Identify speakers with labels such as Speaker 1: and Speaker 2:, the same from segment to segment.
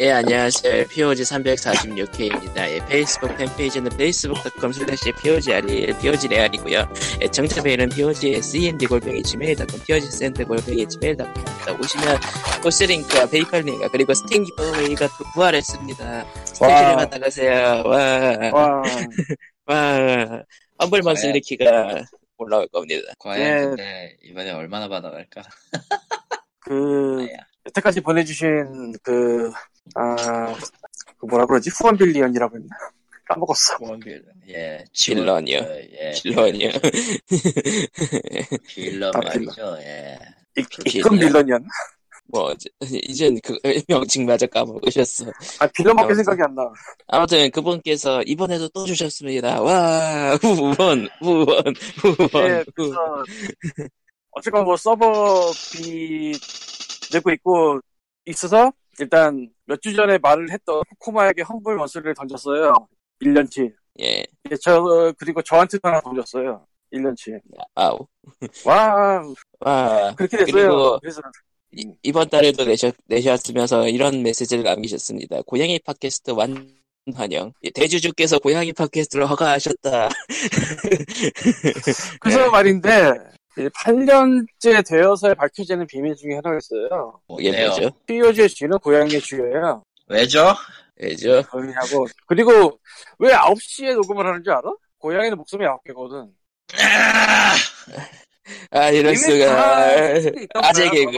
Speaker 1: 예, 안녕하세요. POG 346회입니다. 예, 페이스북 팬페이지는 facebook.com slash POGR이, POG레알이고요. 예, 정차 메일은 POG SEND 골뱅이 지메일.com, POG 샌드 골뱅이 지메일.com입니다. 오시면 포스링크와 페이팔 링크, 그리고 스팅 기버웨이가 또 부활했습니다. 스테이지를 받아가세요. 와,
Speaker 2: 와,
Speaker 1: 와. 험블 먼스
Speaker 3: 과연-
Speaker 1: 리키가 올라올 겁니다.
Speaker 3: 과연
Speaker 2: 예.
Speaker 3: 근데 이번에 얼마나 받아갈까?
Speaker 2: 그,
Speaker 3: 아야.
Speaker 2: 여태까지 보내주신 그, 아, 그 뭐라 그러지? 후원 빌리언이라고 했나? 까먹었어.
Speaker 3: 원빌 예
Speaker 1: 빌런이요.
Speaker 3: 어, 예
Speaker 1: 빌런이요.
Speaker 3: 빌런
Speaker 2: 아,
Speaker 3: 말이죠 예
Speaker 2: 이-
Speaker 1: 그렇게
Speaker 2: 입금
Speaker 1: 얘기해요.
Speaker 2: 빌런이었나?
Speaker 1: 뭐, 이제- 이젠 그 명칭마저 까먹으셨어.
Speaker 2: 아, 빌런밖에
Speaker 1: 어,
Speaker 2: 생각이 안 나.
Speaker 1: 아무튼 그분께서 이번에도 또 주셨습니다. 와 후원 후원 후원
Speaker 2: 예, 그래서, 어쨌건 뭐 서버비 내고 있고 있어서, 일단 몇 주 전에 말을 했던 코코마에게 험블 원수를 던졌어요. 1년치.
Speaker 1: 예
Speaker 2: 예, 저, 그리고 저한테도 하나 던졌어요. 1년치.
Speaker 1: 아우
Speaker 2: 와,
Speaker 1: 와
Speaker 2: 그렇게 됐어요. 그래서,
Speaker 1: 이, 이번 달에도 내셨, 내셨으면서 이런 메시지를 남기셨습니다. 고양이 팟캐스트 완 환영. 예, 대주주께서 고양이 팟캐스트를 허가하셨다.
Speaker 2: 그래서
Speaker 1: 네.
Speaker 2: 말인데, 8년째 되어서 밝혀지는 비밀 중에 하나가 있어요.
Speaker 1: 이게
Speaker 3: 뭐네요
Speaker 1: 뭐죠?
Speaker 2: POG의 주인은 고양이의 주예요.
Speaker 3: 왜죠?
Speaker 1: 왜죠?
Speaker 2: 고양이하고. 그리고 왜 9시에 녹음을 하는 줄 알아? 고양이는 목숨이 9개거든.
Speaker 3: 아,
Speaker 1: 아 이럴 수가. 아재 개그.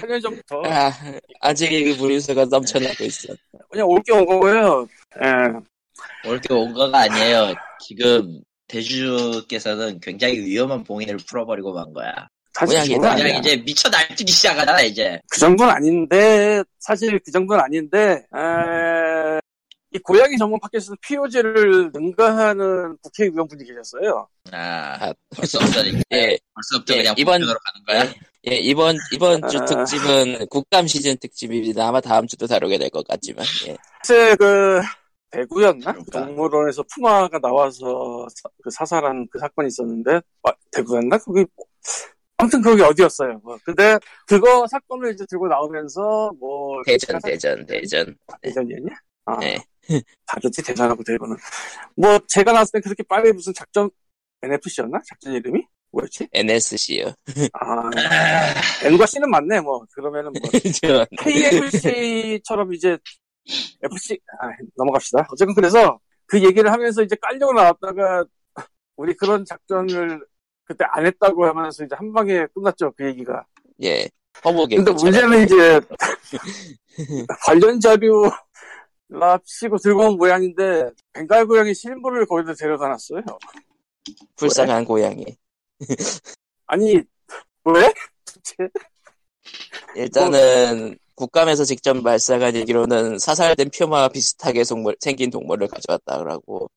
Speaker 2: 8년 전부터.
Speaker 1: 아 아재 개그 무리수가 넘쳐나고 있어.
Speaker 2: 그냥 올 게 온 거고요. 예.
Speaker 3: 올게 온 거가 아니에요 지금 대주주께서는 굉장히 위험한 봉인을 풀어버리고 만 거야
Speaker 2: 사실
Speaker 1: 아니야.
Speaker 3: 그냥 이제 미쳐 날뛰기 시작하잖아 이제
Speaker 2: 그 정도는 아닌데, 사실 그 정도는 아닌데, 에, 이 고양이 전문 팟캐스트 POG를 능가하는 국회의원분이 계셨어요.
Speaker 3: 아
Speaker 1: 아.
Speaker 3: 벌써부터
Speaker 1: 예,
Speaker 3: 벌써부터
Speaker 1: 예,
Speaker 3: 그냥
Speaker 1: 이번-
Speaker 3: 본편으로 가는 거야?
Speaker 1: 예 이번 이번 주
Speaker 2: 아.
Speaker 1: 특집은 국감 시즌 특집입니다. 아마 다음 주도 다루게 될 것 같지만. 예.
Speaker 2: 그 대구였나?
Speaker 3: 그런가?
Speaker 2: 동물원에서 푸마가 나와서 사, 그 사살한 그 사건이 있었는데 아, 대구였나? 거기 아무튼 거기 어디였어요. 뭐. 근데 그거 사건을 이제 들고 나오면서 뭐
Speaker 1: 대전
Speaker 2: 사살-
Speaker 1: 대전 대전.
Speaker 2: 대전이었냐? 아,
Speaker 1: 네.
Speaker 2: 다르지 대전하고 대구는. 뭐 제가 나왔을 때 그렇게 빨리 무슨 작전 NFC였나? 작전 이름이 뭐였지?
Speaker 1: NSC요.
Speaker 2: 아
Speaker 3: 아,
Speaker 2: N과 C는 맞네. 뭐 그러면은 뭐
Speaker 1: 저,
Speaker 2: KFC처럼 이제 FC 아, 넘어갑시다. 어쨌든 그래서 그 얘기를 하면서 이제 깔려고 나왔다가 우리 그런 작전을 그때 안 했다고 하면서 이제 한 방에 끝났죠. 그 얘기가.
Speaker 1: 예. 허무게.
Speaker 2: 근데 문제는 이제 관련 자료 랍시고 들고 온 모양인데 벵갈 고양이 실물을 거기다 데려다 놨어요.
Speaker 1: 불쌍한 고양이.
Speaker 2: 아니 왜?
Speaker 1: 일단은 국감에서 직접 말씀한 얘기로는 사살된 퓨마와 비슷하게 동물, 생긴 동물을 가져왔다 그러고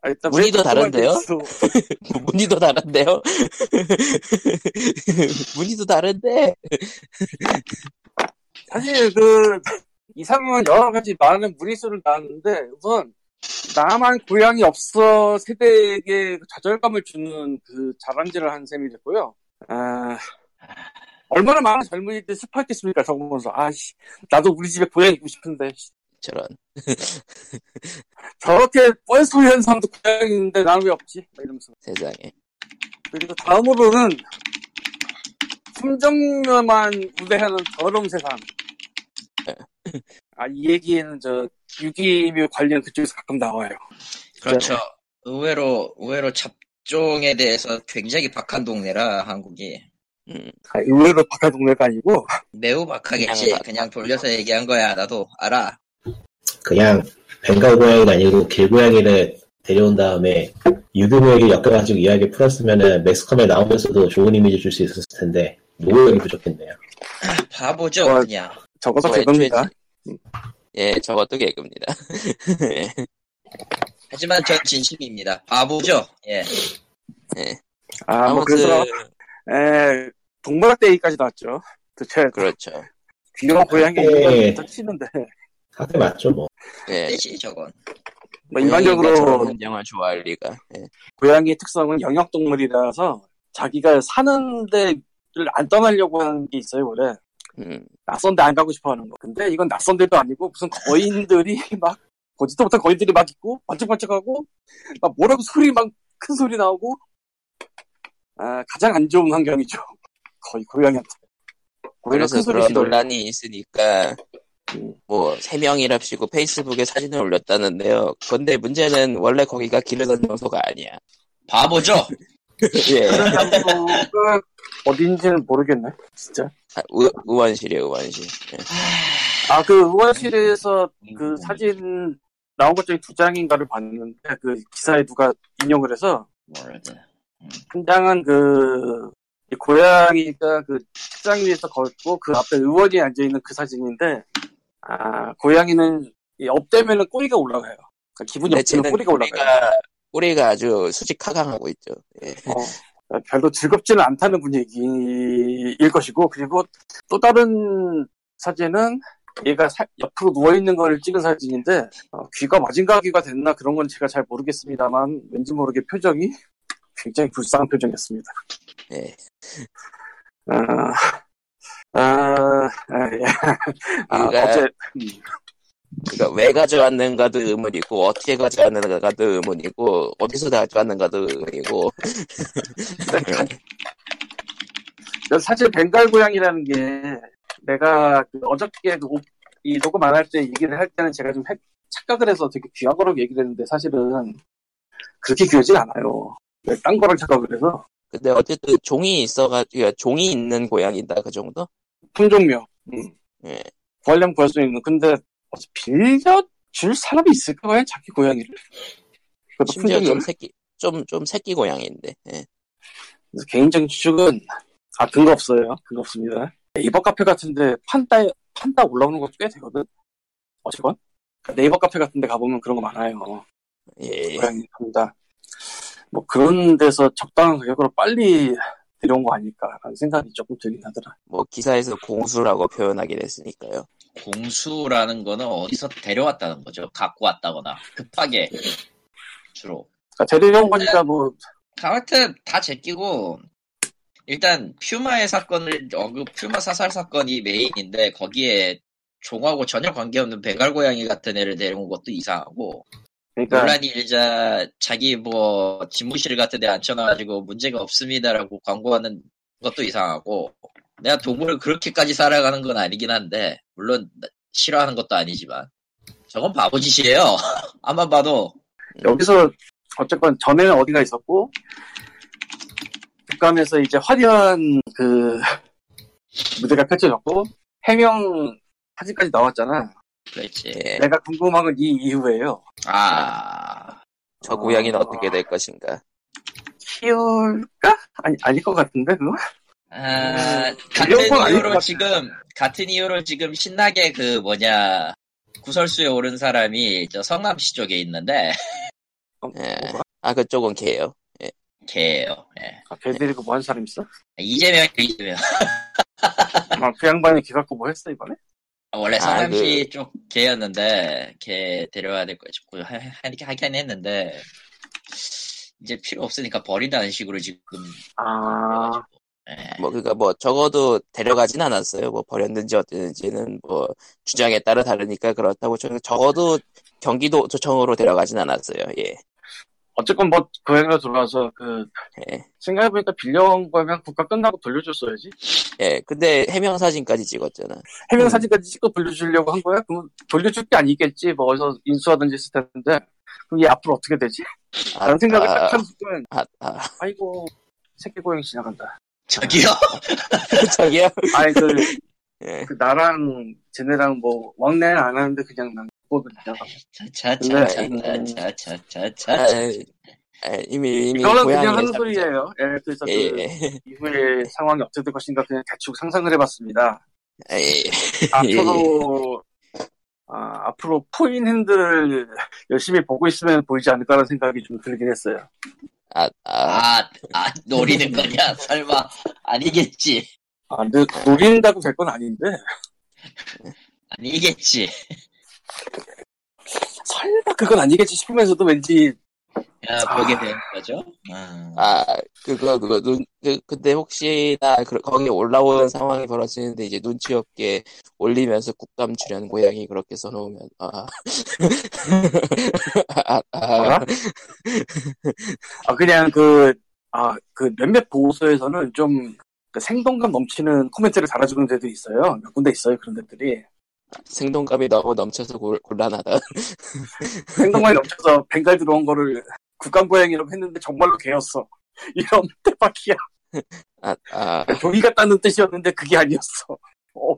Speaker 2: 아, 일단
Speaker 1: 무늬도
Speaker 2: 왜
Speaker 1: 다른데요? 무늬도 다른데요? 무늬도 다른데
Speaker 2: 사실 그 이상은 여러 가지 많은 무리수를 낳았는데 우선 나만 고향이 없어 세대에게 좌절감을 주는 그 자랑질을 한 셈이 됐고요. 아, 얼마나 많은 젊은이들 이 슬퍼했겠습니까 저거 보면서 아씨 나도 우리 집에 고양이 있고 싶은데 씨,
Speaker 1: 저런
Speaker 2: 저렇게 뻘소리 하는 사람도 고양이 있는데 나는 왜 없지? 막 이러면서
Speaker 1: 세상에
Speaker 2: 그리고 다음으로는 품정만 우대하는 더러운 세상. 아, 이 얘기에는 저, 유기묘 관련 그쪽에서 가끔 나와요.
Speaker 3: 그렇죠. 의외로 의외로 잡종에 대해서 굉장히 박한 동네라 한국이
Speaker 1: 음,
Speaker 2: 아, 의외로 바깥 동네가 아니고,
Speaker 3: 매우 박하겠지.
Speaker 1: 그냥
Speaker 3: 그냥 돌려서 얘기한 거야. 나도 알아.
Speaker 4: 그냥 벵갈 고양이가 아니고 길고양이를 데려온 다음에 유교고양이 엮여가지고 이야기 풀었으면은 맥스컴에 나오면서도 좋은 이미지 줄 수 있었을 텐데 노력이 부족했네요.
Speaker 3: 바보죠
Speaker 2: 어,
Speaker 3: 그냥.
Speaker 2: 적어서
Speaker 1: 뭐. 애초에- 예 저것도 개그입니다
Speaker 3: 하지만 전 진심입니다. 바보죠. 예.
Speaker 2: 아, 뭐,
Speaker 1: 아무튼
Speaker 2: 그래서, 에, 동물학대 얘기까지 나왔죠. 도대체,
Speaker 1: 그렇죠
Speaker 2: 귀여운 고양이
Speaker 4: 네.
Speaker 2: 치는데,
Speaker 4: 사태 맞죠 뭐.
Speaker 1: 예
Speaker 3: 뜻이 저건.
Speaker 2: 뭐, 일반적으로,
Speaker 1: 영화 좋아할 리가 예.
Speaker 2: 고양이의 특성은 영역 동물이라서, 자기가 사는 데를 안 떠나려고 하는 게 있어요, 원래.
Speaker 1: 음,
Speaker 2: 낯선 데 안 가고 싶어 하는 거. 근데 이건 낯선 데도 아니고 무슨 거인들이 막 보지도 못한 거인들이 막 있고 반짝반짝하고 막 뭐라고 소리 막 큰 소리 나오고 아, 가장 안 좋은 환경이죠. 거의 고양이한테. 고양이가
Speaker 1: 그래서 그런
Speaker 2: 시도를.
Speaker 1: 논란이 있으니까
Speaker 2: 음.
Speaker 1: 뭐세 명이랍시고 페이스북에 사진을 올렸다는데요. 근데 문제는 원래 거기가 기르던 장소가 아니야.
Speaker 3: 바보죠?
Speaker 1: 예,
Speaker 2: 어딘지는 모르겠네. 진짜.
Speaker 1: 아, 의, 의원실이에요, 의원실. 예.
Speaker 2: 아, 그 의원실에서 그 사진 나온 것 중에 두 장인가를 봤는데 그 기사에 누가 인용을 해서
Speaker 3: 워드.
Speaker 2: 한 장은 그, 이 고양이가 그 책장 위에서 걷고 그 앞에 의원이 앉아 있는 그 사진인데, 아, 고양이는 이 up되면은 꼬리가 올라가요. 그러니까 기분이
Speaker 1: 근데
Speaker 2: 업되면 꼬리가 올라가요.
Speaker 1: 꼬리가, 꼬리가 아주 수직하강하고 있죠. 예.
Speaker 2: 어, 별로 즐겁지는 않다는 분위기일 것이고, 그리고 또 다른 사진은 얘가 사- 옆으로 누워 있는 걸 찍은 사진인데, 어, 귀가 마징가 귀가 됐나 그런 건 제가 잘 모르겠습니다만, 왠지 모르게 표정이 굉장히 불쌍한 표정이었습니다.
Speaker 1: 예.
Speaker 2: 아, 아, 아, 예. 아, 어제, 음,
Speaker 1: 그러니까 왜 가져왔는가도 의문이고 어떻게 가져왔는가도 의문이고 어디서 가져왔는가도 의문이고
Speaker 2: 사실 벵갈 고양이라는 게 내가 그 어저께 그 오- 이 녹음 안 할 때 얘기를 할 때는 제가 좀 헷- 착각을 해서 되게 귀한 거라고 얘기를 했는데 사실은 그렇게 귀하진 않아요. 내가 딴 거랑 착각을 해서
Speaker 1: 근데 어쨌든 종이 있어가지고 종이 있는 고양이다 그 정도?
Speaker 2: 품종묘. 음.
Speaker 1: 예.
Speaker 2: 구하려면 구할 수 있는. 근데 빌려줄 사람이 있을까 과연 자기 고양이를.
Speaker 1: 심지어 좀
Speaker 2: 품종묘.
Speaker 1: 새끼 좀 좀 새끼 고양이인데 예.
Speaker 2: 그래서 개인적인 추측은 아 근거 없어요. 근거 없습니다. 네이버 카페 같은데 판다 판다 올라오는 것도 꽤 되거든. 어쨌건 네이버 카페 같은데 가보면 그런 거 많아요.
Speaker 1: 예.
Speaker 2: 고양이 판다. 뭐 그런 데서 적당한 가격으로 빨리 데려온 거 아닐까라는 생각이 조금 들긴 하더라.
Speaker 1: 뭐 기사에서 공수라고 표현하긴 했으니까요.
Speaker 3: 공수라는 거는 어디서 데려왔다는 거죠. 갖고 왔다거나 급하게 주로.
Speaker 2: 그러니까 데려온 거니까 뭐
Speaker 3: 아무튼 다 제끼고 일단 퓨마의 사건을 언급 퓨마 사살 사건이 메인인데 거기에 종하고 전혀 관계없는 베갈 고양이 같은 애를 데려온 것도 이상하고
Speaker 2: 그러니까
Speaker 3: 논란이 일자 자기 뭐 집무실 같은 데 앉혀놔가지고 문제가 없습니다라고 광고하는 것도 이상하고 내가 동물을 그렇게까지 살아가는 건 아니긴 한데 물론 나- 싫어하는 것도 아니지만 저건 바보짓이에요 아마 봐도
Speaker 2: 여기서 어쨌건 전에는 어디가 있었고 북한에서 이제 화려한 그 무대가 펼쳐졌고 해명 사진까지 나왔잖아.
Speaker 3: 그렇지
Speaker 1: 예.
Speaker 2: 내가 궁금한 건 이 이후에요.
Speaker 3: 아
Speaker 1: 저 고양이는
Speaker 2: 어,
Speaker 1: 어떻게 될 것인가?
Speaker 2: 키울까? 아니 아닐 것 같은데 그거?
Speaker 3: 아,
Speaker 2: 음,
Speaker 3: 같은
Speaker 2: 건 아닐 것
Speaker 3: 이유로
Speaker 2: 같아.
Speaker 3: 지금 같은 이유로 지금 신나게 그 뭐냐 구설수에 오른 사람이 저 성남시 쪽에 있는데
Speaker 2: 어,
Speaker 1: 예.
Speaker 2: 뭐가?
Speaker 1: 아 그쪽은 개요.
Speaker 3: 걔예요. 예.
Speaker 2: 아, 걔 데리고 뭐 하는 사람 있어?
Speaker 3: 이재명 이재명
Speaker 2: 아, 그 양반이 걔 갖고 뭐 했어 이번에?
Speaker 3: 원래
Speaker 1: 아,
Speaker 3: 성남시 쪽 걔였는데 걔 데려와야 될 거 싶고 하- 하- 하긴 했는데 이제 필요 없으니까 버린다는 식으로 지금
Speaker 2: 아.
Speaker 3: 예.
Speaker 1: 뭐 그니까 뭐 적어도 데려가진 않았어요. 뭐 버렸는지 어땠는지는 뭐 주장에 따라 다르니까 그렇다고 저- 적어도 경기도 도청으로 데려가진 않았어요. 예.
Speaker 2: 어쨌건 뭐 고향으로 돌아와서 그
Speaker 1: 예.
Speaker 2: 생각해보니까 빌려온 거면 국가 끝나고 돌려줬어야지.
Speaker 1: 예. 근데 해명 사진까지 찍었잖아.
Speaker 2: 해명
Speaker 1: 음.
Speaker 2: 사진까지 찍고 돌려주려고 한 거야? 그럼 돌려줄 게 아니겠지. 뭐 어디서 인수하든지 했을 텐데. 그럼 얘 앞으로 어떻게 되지?
Speaker 1: 아,
Speaker 2: 라는 생각을
Speaker 1: 아,
Speaker 2: 딱한 순간
Speaker 1: 아, 아,
Speaker 2: 아이고 새끼 고양이 지나간다.
Speaker 3: 저기요
Speaker 1: 저기요.
Speaker 2: 아니 그,
Speaker 1: 예.
Speaker 2: 그 나랑 쟤네랑 뭐 왕래는 안 하는데 그냥 난 보고 지나가.
Speaker 3: 자자자자자자자자
Speaker 1: 아, 아, 이미 이미
Speaker 2: 이거는 그냥 하는. 소리예요. 예, 그래서
Speaker 1: 예,
Speaker 2: 그
Speaker 1: 예.
Speaker 2: 이후에 상황이 어떻게 될 것인가 그냥 대충 상상을 해봤습니다.
Speaker 1: 예, 예.
Speaker 2: 앞으로 아, 앞으로 포인 핸들을 열심히 보고 있으면 보이지 않을까라는 생각이 좀 들긴 했어요.
Speaker 1: 아, 아,
Speaker 3: 아, 아 노리는 거냐 설마 아니겠지
Speaker 2: 아, 근데 노린다고 될 건 아닌데
Speaker 3: 아니겠지
Speaker 2: 설마 그건 아니겠지 싶으면서도 왠지
Speaker 3: 야, 보게 되는 거죠? 아,
Speaker 1: 아, 그거, 그거, 눈, 그, 근데 혹시나 그, 거기 올라오는 상황이 벌어지는데 이제 눈치 없게 올리면서 국감 출연 고양이 그렇게 써놓으면, 아. 아, 아,
Speaker 2: 뭐라? 아, 그냥 그, 아, 그 몇몇 보고서에서는 좀 그 생동감 넘치는 코멘트를 달아주는 데도 있어요. 몇 군데 있어요, 그런 데들이.
Speaker 1: 생동감이 너무 넘쳐서 곤- 곤란하다.
Speaker 2: 생동감이 넘쳐서 벵갈 들어온 거를 국감고양이라고 했는데 정말로 개였어. 이런 대박이야.
Speaker 1: 아, 아,
Speaker 2: 종이 같다는 뜻이었는데 그게 아니었어. 어,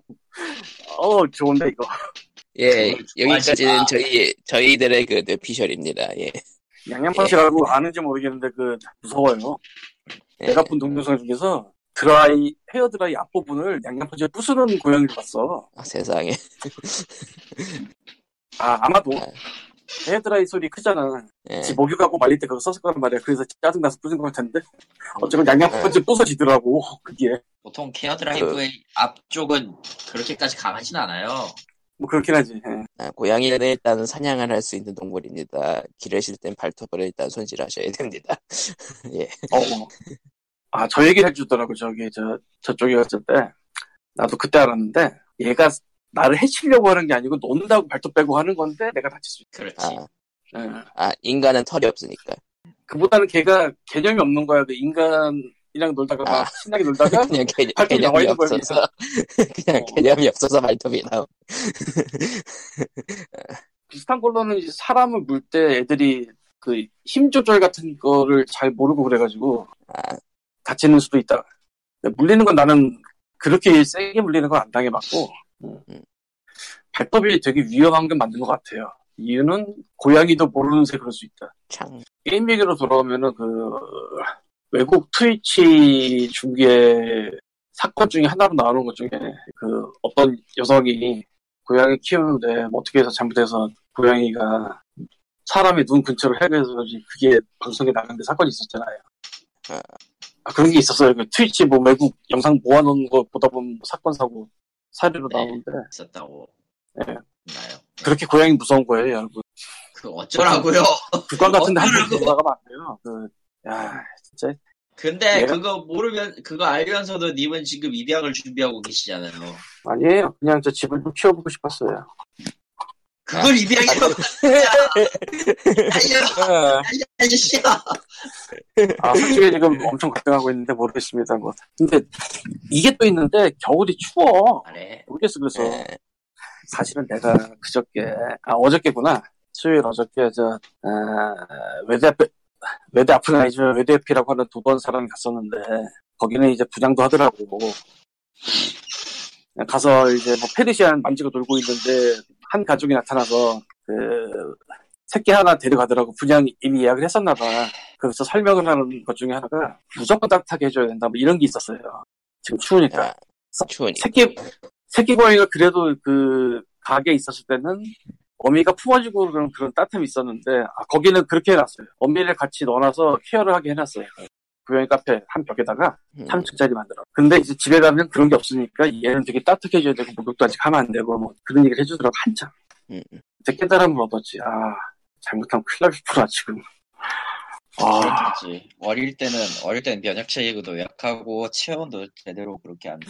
Speaker 2: 어 좋은데, 이거.
Speaker 1: 예, 여기까지는? 저희, 저희들의 그 뇌피셜입니다. 예.
Speaker 2: 양양펀치라고 아는지 모르겠는데, 그, 무서워요.
Speaker 1: 예.
Speaker 2: 내가 본 동영상 중에서 드라이, 헤어 드라이 앞 부분을 양양펀치에 부수는 고양이를 봤어.
Speaker 1: 아, 세상에.
Speaker 2: 아, 아마도
Speaker 1: 아.
Speaker 2: 헤어 드라이 소리 크잖아.
Speaker 1: 예.
Speaker 2: 지 목욕하고 말릴 때 그거 썼을 거란 말이야. 그래서 짜증 나서 부순 걸 텐데. 어쨌건 양양펀치 부서지더라고, 그게.
Speaker 3: 보통 케어 드라이브의 앞쪽은 그렇게까지 강하진 않아요.
Speaker 2: 뭐 그렇긴 하지. 예.
Speaker 1: 아, 고양이는 일단은 사냥을 할 수 있는 동물입니다. 기르실 땐 발톱을 일단 손질하셔야 됩니다. 예.
Speaker 2: 어, 어. 아, 저 얘기를 해주더라고, 저기, 저, 저쪽에 갔을 때. 나도 그때 알았는데, 얘가 나를 해치려고 하는 게 아니고, 논다고 발톱 빼고 하는 건데, 내가 다칠 수
Speaker 3: 그렇지.
Speaker 1: 아,
Speaker 2: 있다. 예.
Speaker 1: 아, 인간은 털이 없으니까.
Speaker 2: 그보다는 걔가 개념이 없는 거야. 그 인간이랑 놀다가 막
Speaker 1: 아.
Speaker 2: 신나게 놀다가,
Speaker 1: 그냥 개념,
Speaker 2: 발톱이 나와
Speaker 1: 개념이
Speaker 2: 있는 거야,
Speaker 1: 없어서. 그냥
Speaker 2: 어.
Speaker 1: 개념이 없어서 발톱이 나오.
Speaker 2: 비슷한 걸로는 이제 사람을 물 때 애들이 그 힘 조절 같은 거를 잘 모르고 그래가지고,
Speaker 1: 아,
Speaker 2: 다치는 수도 있다. 물리는 건 나는 그렇게 세게 물리는 건 안 당해봤고, 음.
Speaker 1: 음.
Speaker 2: 발톱이 되게 위험한 게 맞는 것 같아요. 이유는 고양이도 모르는 새 그럴 수 있다.
Speaker 1: 창.
Speaker 2: 게임 얘기로 돌아오면은 그 외국 트위치 중계 사건 중에 하나로 나오는 것 중에 그 어떤 여성이 고양이 키우는데 뭐 어떻게 해서 잘못해서 고양이가 사람의 눈 근처를 헤매서 그게 방송에 나갔는데 사건이 있었잖아요.
Speaker 1: 아.
Speaker 2: 아, 그런 게 있었어요. 그 트위치 뭐 외국 영상 모아놓은 거 보다 보면 사건 사고 사례로
Speaker 3: 네.
Speaker 2: 나오는데
Speaker 3: 있었다고.
Speaker 2: 네.
Speaker 3: 나요.
Speaker 2: 그렇게 고양이 무서운 거예요, 여러분.
Speaker 3: 그 어쩌라고요?
Speaker 2: 국감 같은데 한번
Speaker 3: 어쩌라고.
Speaker 2: 돌아가면 안 돼요. 그, 야, 진짜
Speaker 3: 근데
Speaker 2: 얘가-
Speaker 3: 그거 모르면 그거 알면서도 님은 지금 입양을 준비하고 계시잖아요.
Speaker 2: 아니에요. 그냥 저 집을 좀 키워보고 싶었어요.
Speaker 3: 그걸 입양이라고 알려 아저씨야.
Speaker 2: 아, 솔직히 지금 엄청 걱정하고 있는데 모르겠습니다. 뭐. 근데 이게 또 있는데 겨울이 추워.
Speaker 3: 그래.
Speaker 2: 모르겠어. 그래서
Speaker 1: 예.
Speaker 2: 사실은 내가 그저께, 아, 어저께구나. 수요일 어저께 저, 아, 외대 앞에, 외대 앞은 아니지만 외대 앞이라고 하는 두번 사람이 갔었는데 거기는 이제 부장도 하더라고. 가서 이제 뭐 페르시안 만지고 놀고 있는데 한 가족이 나타나서 그 새끼 하나 데려가더라고. 분양 이미 예약을 했었나 봐. 그래서 설명을 하는 것 중에 하나가 무조건 따뜻하게 해줘야 된다. 뭐 이런 게 있었어요. 지금 추우니까.
Speaker 1: 아, 추우니까.
Speaker 2: 새끼, 새끼 고양이가 그래도 그 가게에 있었을 때는 어미가 품어주고 그런, 그런 따뜻함이 있었는데, 아, 거기는 그렇게 해놨어요. 어미를 같이 넣어놔서 케어를 하게 해놨어요. 고양이 카페 한 벽에다가
Speaker 1: 음,
Speaker 2: 3층짜리 만들어. 근데 이제 집에 가면 그런 게 없으니까 얘는 되게 따뜻하게 해줘야 되고, 목욕도 아직 하면 안 되고, 뭐 그런 얘기를 해주더라고, 한참.
Speaker 1: 음.
Speaker 2: 그때 깨달음을 얻었지. 아, 잘못하면 큰일 날뻔하 지금. 아,
Speaker 3: 그렇지. 어릴 때는 어릴 때는 면역 체계도 약하고 체온도 제대로 그렇게 안 돼.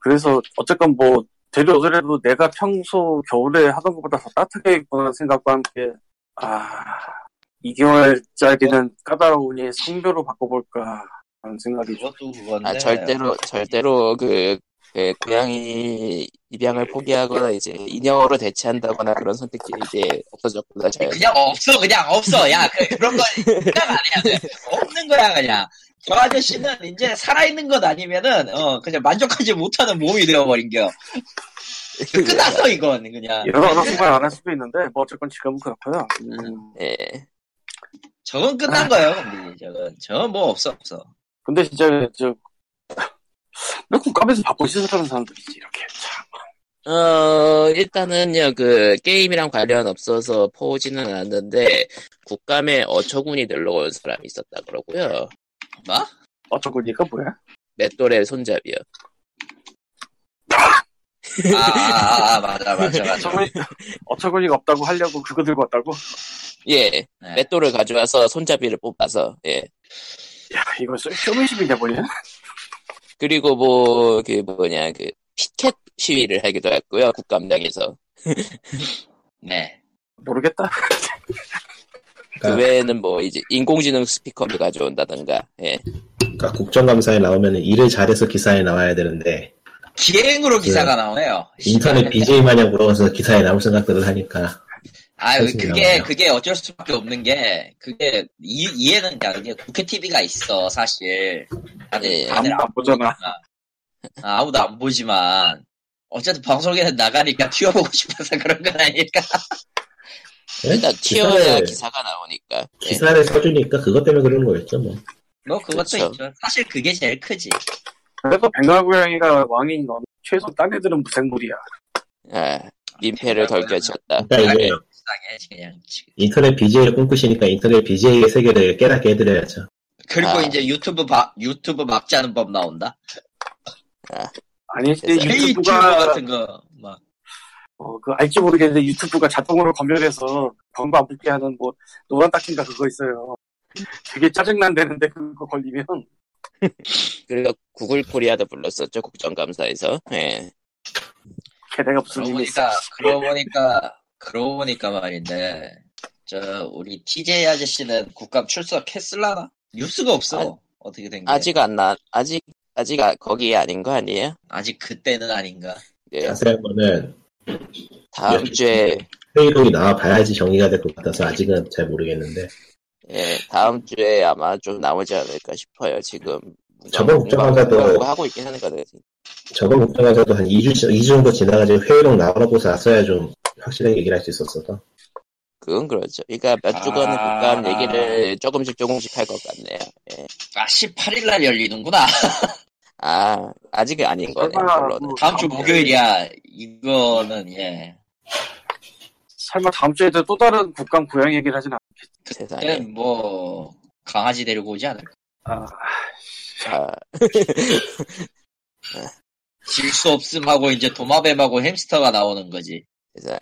Speaker 2: 그래서 어쨌건 뭐 데려오더라도 내가 평소 겨울에 하던 것보다 더 따뜻하게 입거나 생각과 함께 아 2개월짜리는 까다로우니 성별로 바꿔볼까 하는 생각이 좀
Speaker 3: 그것도 그건데.
Speaker 1: 아, 절대로, 절대로 그, 그 고양이 입양을 포기하거나 이제 인형으로 대체한다거나 그런 선택지는 이제 없어졌구나. 잘.
Speaker 3: 그냥 없어 그냥 없어. 야 그, 그런 거 생각 안 해야 돼. 없는 거야 그냥. 저 아저씨는 이제 살아있는 것 아니면은 어 그냥 만족하지 못하는 몸이 되어버린겨. 끝났어 이건 그냥.
Speaker 2: 여러 어느 순간 안할 수도 있는데 뭐 어쨌건 지금은 그렇고요. 음,
Speaker 1: 예.
Speaker 3: 저건 끝난 거예요 근데 저건 저건 뭐 없어 없어.
Speaker 2: 근데 진짜 저 왜 국감에서 바꿔 시설하는 사람들이지 이렇게 참.
Speaker 1: 어, 일단은요, 그, 게임이랑 관련 없어서 퍼오지는 않았는데, 국감에 어처구니 놀러 온 사람이 있었다 그러고요.
Speaker 3: 뭐?
Speaker 2: 어쩌고 니까 뭐야?
Speaker 1: 맷돌의 손잡이요.
Speaker 3: 아, 아, 아, 아, 맞아 맞아 맞아.
Speaker 2: 어처구니, 어처구니가 없다고 하려고 그거 들고 왔다고?
Speaker 1: 예,
Speaker 3: 네.
Speaker 1: 맷돌을 가져와서 손잡이를 뽑아서, 예.
Speaker 2: 야, 이거 쇼- 쇼맨십이 돼버리네?
Speaker 1: 그리고 뭐, 그 뭐냐, 그, 피켓 시위를 하기도 했고요, 국감장에서.
Speaker 3: 네.
Speaker 2: 모르겠다.
Speaker 1: 그
Speaker 4: 그러니까,
Speaker 1: 외에는 뭐, 이제, 인공지능 스피커를 가져온다던가, 예.
Speaker 4: 그러니까 국정감사에 나오면 일을 잘해서 기사에 나와야 되는데
Speaker 3: 기행으로 기사가 나오네요.
Speaker 4: 인터넷 BJ 마냥 물어가서 기사에 나올 생각들을 하니까
Speaker 3: 아,
Speaker 4: 사진이
Speaker 3: 그게,
Speaker 4: 나오네요.
Speaker 3: 그게 어쩔 수밖에 없는 게, 그게, 이, 이해는 가. 이게 국회 TV가 있어, 사실. 다들,
Speaker 1: 예,
Speaker 3: 다들
Speaker 2: 아무도 안 보잖아.
Speaker 3: 아, 아무도 안 보지만, 어쨌든 방송에는 나가니까 튀어보고 싶어서 그런 건 아닐까.
Speaker 1: 일단 튀어야
Speaker 4: 기사를,
Speaker 1: 기사가 나오니까. 예.
Speaker 4: 기사를 써주니까 그것 때문에 그러는 거였죠 뭐
Speaker 3: 뭐, 그것도
Speaker 1: 그쵸.
Speaker 3: 있죠. 사실 그게 제일 크지.
Speaker 2: 그래도 벵갈 고양이가 왕인 건 최소 딴 애들은 무생물이야.
Speaker 1: 아, 민폐를 덜 끼쳤다.
Speaker 4: 그러니까 이게.
Speaker 3: 지금.
Speaker 4: 인터넷 BJ를 꿈꾸시니까 인터넷 BJ의 세계를 깨닫게 해드려야죠
Speaker 3: 그리고
Speaker 1: 아.
Speaker 3: 이제 유튜브 바, 유튜브 막자는 법 나온다.
Speaker 2: 아니, 이제 유튜브가,
Speaker 3: 같은 거, 막.
Speaker 2: 어, 그 알지 모르겠는데 유튜브가 자동으로 검열해서 광고 안 붙게 하는 뭐, 노란 딱지인가 그거 있어요. 되게 짜증난다는데 그거 걸리면.
Speaker 1: 그리고 구글 코리아도 불렀었죠, 국정감사에서. 예.
Speaker 2: 걔네가 무슨
Speaker 3: 그러고
Speaker 2: 일이 있어.
Speaker 3: 보니까, 그러고 보니까, 그러고 보니까 말인데, 저, 우리 TJ 아저씨는 국감 출석했을라나? 뉴스가 없어.
Speaker 1: 아,
Speaker 3: 어떻게 된 게.
Speaker 1: 아직 안 나, 아직, 아직 아- 거기에 아닌 거 아니에요?
Speaker 3: 아직 그때는 아닌가.
Speaker 1: 예.
Speaker 4: 자세한 거는
Speaker 1: 다음 주에,
Speaker 4: 회의록이 나와 봐야지 정리가 될 것 같아서 아직은 잘 모르겠는데
Speaker 1: 예, 다음 주에 아마 좀 나오지 않을까 싶어요, 지금.
Speaker 4: 저번
Speaker 1: 공부하고 하고 있긴 하는 거든.
Speaker 4: 저번 국정감사도 한 2주, 2주 정도 지나가지고 회의록 나오라고서 왔어야 좀 확실하게 얘기를 할 수 있었어서
Speaker 1: 그건 그렇죠. 그러니까 몇 주간의
Speaker 3: 아.
Speaker 1: 국감 얘기를 조금씩 조금씩 할 것 같네요. 예.
Speaker 3: 아, 18일 날 열리는구나.
Speaker 1: 아, 아직은 아닌 거네요,
Speaker 2: 설마,
Speaker 1: 물론은.
Speaker 2: 뭐,
Speaker 3: 다음 주 목요일이야. 이거는, 예.
Speaker 2: 설마 다음 주에도 또 다른 국감 고양이 얘기를 하진 않
Speaker 1: 세상에.
Speaker 3: 뭐, 강아지 데리고 오지 않을까.
Speaker 2: 아,
Speaker 1: 자,
Speaker 3: 질수 없음 하고 이제 도마뱀하고 햄스터가 나오는 거지.
Speaker 1: 세상.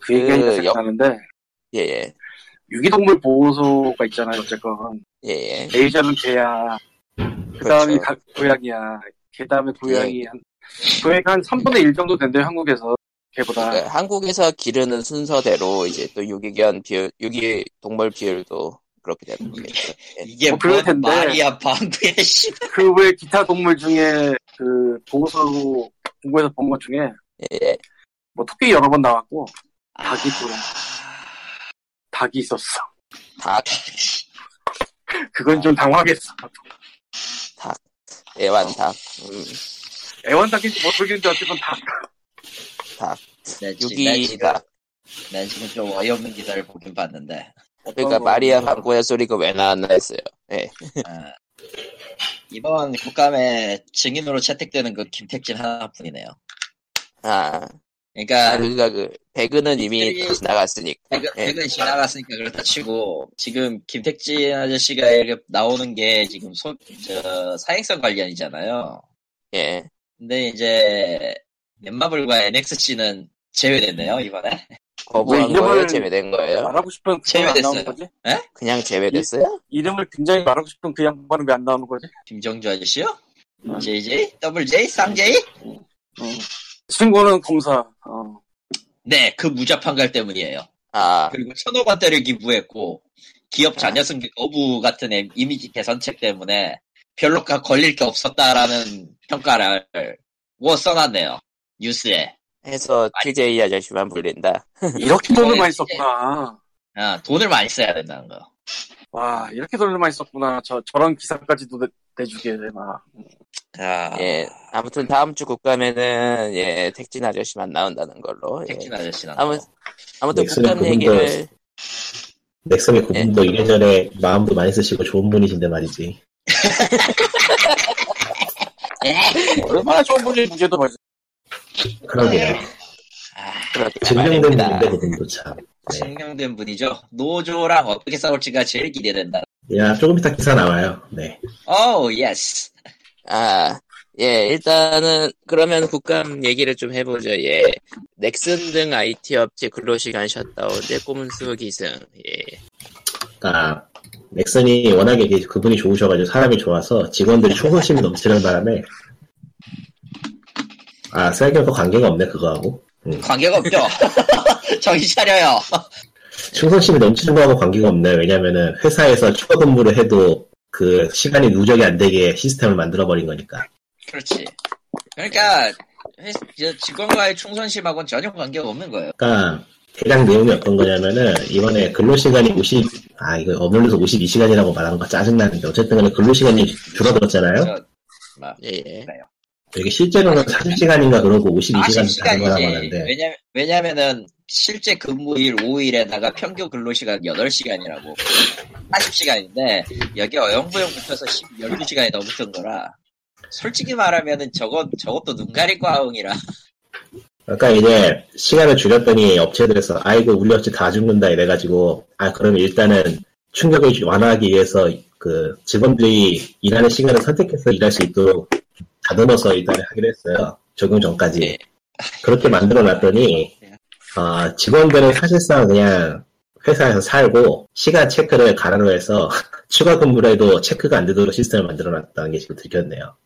Speaker 1: 그그 역-
Speaker 2: 생각나는데,
Speaker 1: 예, 예.
Speaker 2: 유기동물 보호소가 있잖아요, 어쨌건.
Speaker 1: 예, 예.
Speaker 2: 레이저는 개야, 그 다음이
Speaker 1: 그렇죠.
Speaker 2: 고양이야, 그 다음에 고양이 한, 고양이가 한 3분의 1 정도 된대요, 한국에서. 개보다.
Speaker 1: 그러니까 한국에서 기르는 순서대로 이제 또 유기견 비율, 유기 동물 비율도 그렇게 되는 거겠죠. 예.
Speaker 3: 이게
Speaker 2: 뭐 그럴
Speaker 3: 뭔
Speaker 2: 텐데.
Speaker 3: 말이야, 방구야, 씨.
Speaker 2: 그외 기타 동물 중에, 그, 보호소 공부에서 본 것 중에,
Speaker 1: 예.
Speaker 2: 뭐, 토끼 여러 번 나왔고,
Speaker 3: 아,
Speaker 2: 닭이 또, 닭이 있었어.
Speaker 1: 닭,
Speaker 2: 그건 좀 당황했어.
Speaker 1: 애완닭, 음,
Speaker 2: 애완닭인지 모르겠는데, 어쨌건 닭.
Speaker 1: 닭,
Speaker 3: 네, 지- 난
Speaker 1: 유기닭.
Speaker 3: 난 지금 좀 어이없는 기사를 보긴 봤는데.
Speaker 1: 그러니까
Speaker 2: 어,
Speaker 1: 마리아 광고의 소리가 왜 나왔나 했어요. 예.
Speaker 3: 아, 이번 국감에 증인으로 채택되는 그 김택진 하나뿐이네요.
Speaker 1: 아,
Speaker 3: 그러니까,
Speaker 1: 아, 그러니까 그, 배그는 이미
Speaker 3: 이-
Speaker 1: 지나갔으니까.
Speaker 3: 백은,
Speaker 1: 예.
Speaker 3: 백은 지나갔으니까 그렇다 치고, 지금 김택진 아저씨가 이렇게 나오는 게 지금 소, 저, 사행성 관련이잖아요.
Speaker 1: 예.
Speaker 3: 근데 이제, 넷마블과 NXC는 제외됐네요, 이번에.
Speaker 1: 거부한
Speaker 2: 왜
Speaker 1: 거예요?
Speaker 2: 이름을-
Speaker 1: 제외된 거예요?
Speaker 2: 말하고 싶은 그 양반 안 나오는 거지?
Speaker 1: 그냥 제외됐어요?
Speaker 2: 이름을 굉장히 말하고 싶은 그 양반은 왜 안 나오는 거지?
Speaker 3: 김정주 아저씨요? JJ? 더블 J? 쌍J?
Speaker 2: 어. 친구는 검사. 어.
Speaker 3: 네, 그 무자판갈 때문이에요.
Speaker 1: 아,
Speaker 3: 그리고 천억 원대를 기부했고, 기업 자녀 승계 거부 같은 애- 이미지 개선책 때문에 별로 가- 걸릴 게 없었다라는 평가를 뭐 써놨네요. 뉴스에.
Speaker 1: 해서 TJ 아저씨만 불린다.
Speaker 2: 이렇게 돈을 많이 썼구나.
Speaker 3: 아, 돈을 많이 써야 된다는 거.
Speaker 2: 와, 이렇게 돈을 많이 썼구나. 저, 저런 기사까지도 내, 내주게, 막.
Speaker 3: 아,
Speaker 1: 예. 아무튼 다음 주 국감에는, 예, 택진 아저씨만 나온다는 걸로. 예.
Speaker 3: 택진 아저씨는.
Speaker 1: 아무, 아무튼 국감
Speaker 4: 그분도-
Speaker 1: 얘기를,
Speaker 4: 넥슨의 그분도 이래저래 마음도 많이 쓰시고 좋은 분이신데 말이지
Speaker 2: 얼마나 좋은 분이 무죄도 맞아.
Speaker 4: 그러게요
Speaker 3: 아,
Speaker 1: 그렇게
Speaker 4: 증명된
Speaker 1: 말입니다.
Speaker 4: 분인데 그분도 참 네.
Speaker 3: 증명된 분이죠. 노조랑 어떻게 싸울지가 제일 기대된다.
Speaker 4: 야 조금 이따 기사 나와요 네
Speaker 3: oh, yes.
Speaker 1: 아, 예, 일단은 그러면 국감 얘기를 좀 해보죠. 예, 넥슨 등 IT 업체 근로시간 셧다운제 꼼수 기승. 예,
Speaker 4: 그러니까 넥슨이 워낙에 그- 그분이 좋으셔가지고 사람이 좋아서 직원들이 충성심이 넘치는 바람에 아 생각해보니까 관계가 없네 그거하고
Speaker 3: 관계가 없죠. 정신 차려요.
Speaker 4: 충성심이 넘치는 거하고 관계가 없네 왜냐면은 회사에서 추가 근무를 해도 그 시간이 누적이 안 되게 시스템을 만들어 버린 거니까
Speaker 3: 그렇지. 그러니까 직원과의 충성심하고는 전혀 관계가 없는 거예요.
Speaker 4: 그러니까 대략 내용이 어떤 거냐면은 이번에 근로시간이 50, 아 이거 어물려서 52시간이라고 말하는 거 짜증나는데 어쨌든 간에 근로시간이 줄어들었잖아요.
Speaker 3: 저, 막
Speaker 1: 예, 예.
Speaker 4: 이게 실제로는 40시간인가 그러고 52시간 다른 거라고
Speaker 3: 40시간이지.
Speaker 4: 하는데.
Speaker 3: 왜냐, 왜냐면은 실제 근무일 5일에다가 평균 근로시간 8시간이라고. 40시간인데 여기 어영부영 붙어서 10, 12시간이 더 붙은 거라. 솔직히 말하면은 저것, 저것도 눈 가릴 과응이라.
Speaker 4: 그러니까 이제 시간을 줄였더니 업체들에서 아이고 우리 업체 다 죽는다 이래가지고 아 그러면 일단은 충격을 완화하기 위해서 그 직원들이 일하는 시간을 선택해서 일할 수 있도록 다듬어서 일단은 하기로 했어요 적용 전까지
Speaker 1: 네.
Speaker 4: 그렇게 만들어 놨더니 어, 직원들은 사실상 그냥 회사에서 살고 시간 체크를 가라로 해서 추가 근무를 해도 체크가 안 되도록 시스템을 만들어 놨다는 게 지금 들켰네요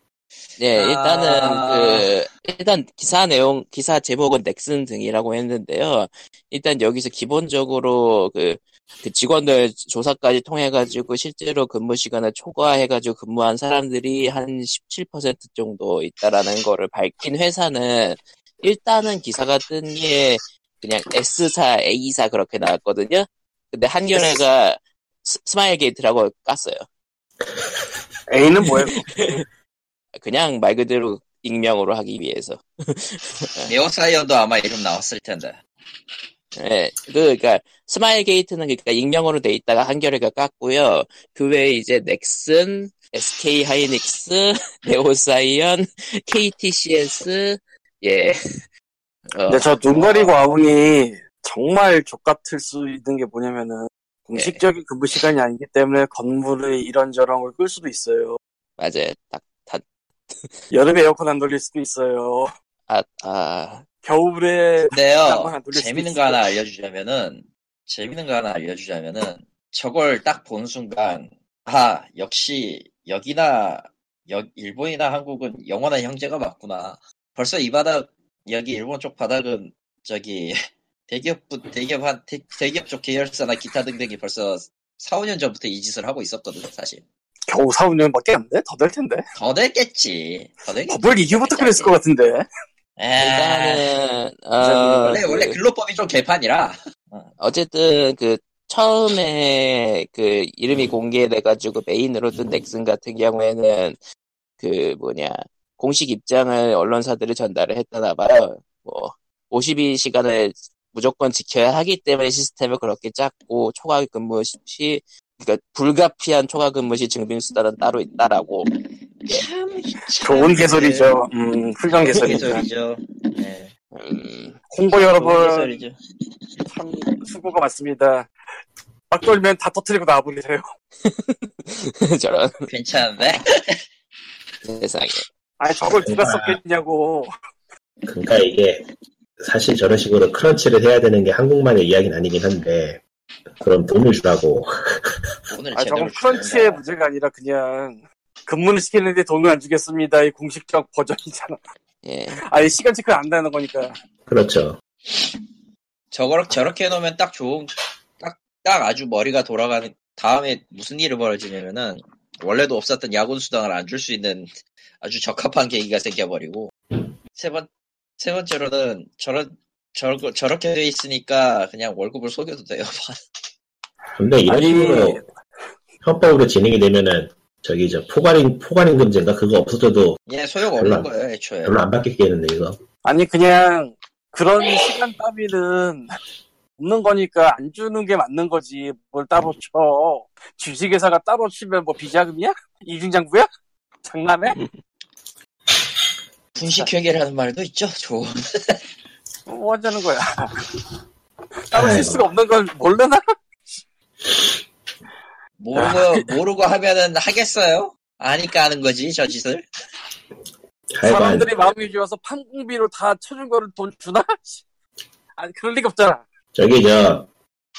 Speaker 1: 예,
Speaker 3: 아.
Speaker 1: 일단은 그 일단 기사 내용 기사 제목은 넥슨 등이라고 했는데요. 일단 여기서 기본적으로 그, 그 직원들 조사까지 통해 가지고 실제로 근무 시간을 초과해 가지고 근무한 사람들이 한 17% 정도 있다라는 거를 밝힌 회사는 일단은 기사가 뜬 게 그냥 S사, A사 그렇게 나왔거든요. 근데 한겨레가 스- 스마일 게이트라고 깠어요.
Speaker 2: A는 뭐예요?
Speaker 1: 그냥 말 그대로 익명으로 하기 위해서.
Speaker 3: 네오사이언도 아마 이름 나왔을 텐데
Speaker 1: 예, 그, 그니까, 스마일 게이트는 그니까 익명으로 돼 있다가 한겨레가 깠고요. 그 외에 이제 넥슨, SK 하이닉스, 네오사이언, KTCS, 예. 어,
Speaker 2: 근데 저 눈 가리고 아웅이 정말 족같을 수 있는 게 뭐냐면은 공식적인 근무 시간이 아니기 때문에 건물의 이런저런 걸 끌 수도 있어요.
Speaker 1: 맞아요. 딱, 다,
Speaker 2: 여름에 에어컨 안 돌릴 수도 있어요.
Speaker 1: 아, 아,
Speaker 2: 겨울에
Speaker 3: 근데요 재밌는. 거 하나 알려주자면은 재밌는 거 하나 알려주자면은 저걸 딱 본 순간 아 역시 여기나 여, 일본이나 한국은 영원한 형제가 맞구나 벌써 이 바닥 여기 일본 쪽 바닥은 저기 대기업 대기업 한 대, 대기업 쪽 계열사나 기타 등등이 벌써 4, 5년 전부터 이 짓을 하고 있었거든 사실
Speaker 2: 겨우 4, 5년밖에 안 돼? 더 될 텐데.
Speaker 3: 더 됐겠지 더 됐겠지
Speaker 2: 버블 이후부터 그랬을 것 같은데.
Speaker 1: 일단은, 어,
Speaker 3: 원래
Speaker 1: 그-
Speaker 3: 원래 근로법이 좀 개판이라
Speaker 1: 어쨌든 그 처음에 그 이름이 공개돼가지고 메인으로 뜬 넥슨 같은 경우에는 그 뭐냐 공식 입장을 언론사들이 전달을 했다나 봐요. 뭐 52시간을 무조건 지켜야 하기 때문에 시스템을 그렇게 짰고 초과 근무 시 그러니까 불가피한 초과 근무 시 증빙 수단은 따로 있다라고.
Speaker 3: 참,
Speaker 2: 좋은 개소리죠. 음, 훌륭한 개소리죠.
Speaker 3: 개소리죠. 네.
Speaker 1: 음,
Speaker 2: 홍보 여러분. 참 수고가 많습니다. 막 돌면 다 터트리고 나와버리세요.
Speaker 1: 저런
Speaker 3: 괜찮은데?
Speaker 1: 세상에.
Speaker 2: 아니, 저걸 누가
Speaker 4: 아.
Speaker 2: 썼겠냐고.
Speaker 4: 그러니까 이게 사실 저런 식으로 크런치를 해야 되는 게 한국만의 이야기는 아니긴 한데 그럼 돈을 주라고
Speaker 2: 아, 저건 크런치의. 문제가 아니라 그냥 근무를 시키는데 돈을 안 주겠습니다. 이 공식적 버전이잖아.
Speaker 1: 예.
Speaker 2: 아니, 시간 체크를 안 되는 거니까.
Speaker 4: 그렇죠
Speaker 3: 저걸 저렇게 해놓으면 딱 좋은, 딱, 딱 아주 머리가 돌아가는, 다음에 무슨 일이 벌어지냐면은, 원래도 없었던 야구 수당을 안 줄 수 있는 아주 적합한 계기가 생겨버리고, 세 번, 세 번째로는 저런, 저러, 저렇게 돼 있으니까 그냥 월급을 속여도 돼요.
Speaker 4: 근데 이런
Speaker 2: 아니,
Speaker 4: 식으로 협법으로 진행이 되면은 저기 저 포괄임 포괄임 금제인가 그거 없어져도
Speaker 3: 예, 소용 없는
Speaker 4: 별로
Speaker 3: 거예요, 애초에.
Speaker 4: 별로 안 바뀌겠는데 이거
Speaker 2: 아니, 그냥 그런 시간 따위는 없는 거니까 안 주는 게 맞는 거지. 뭘 따로 쳐. 주식회사가 따로 치면 뭐 비자금이야? 이중장부야? 장난해?
Speaker 3: 분식회계라는 말도 있죠, 좋은.
Speaker 2: 뭐 하자는 거야. 따로 칠 수가 없는 걸 모르나?
Speaker 3: 모르고, 모르고 하면은 하겠어요? 아니까 하는 거지, 저 짓을.
Speaker 2: 사람들이 마음이 좋아서 판공비로 다 쳐준 거를 돈 주나? 아니 그럴 리가 없잖아.
Speaker 4: 저기 저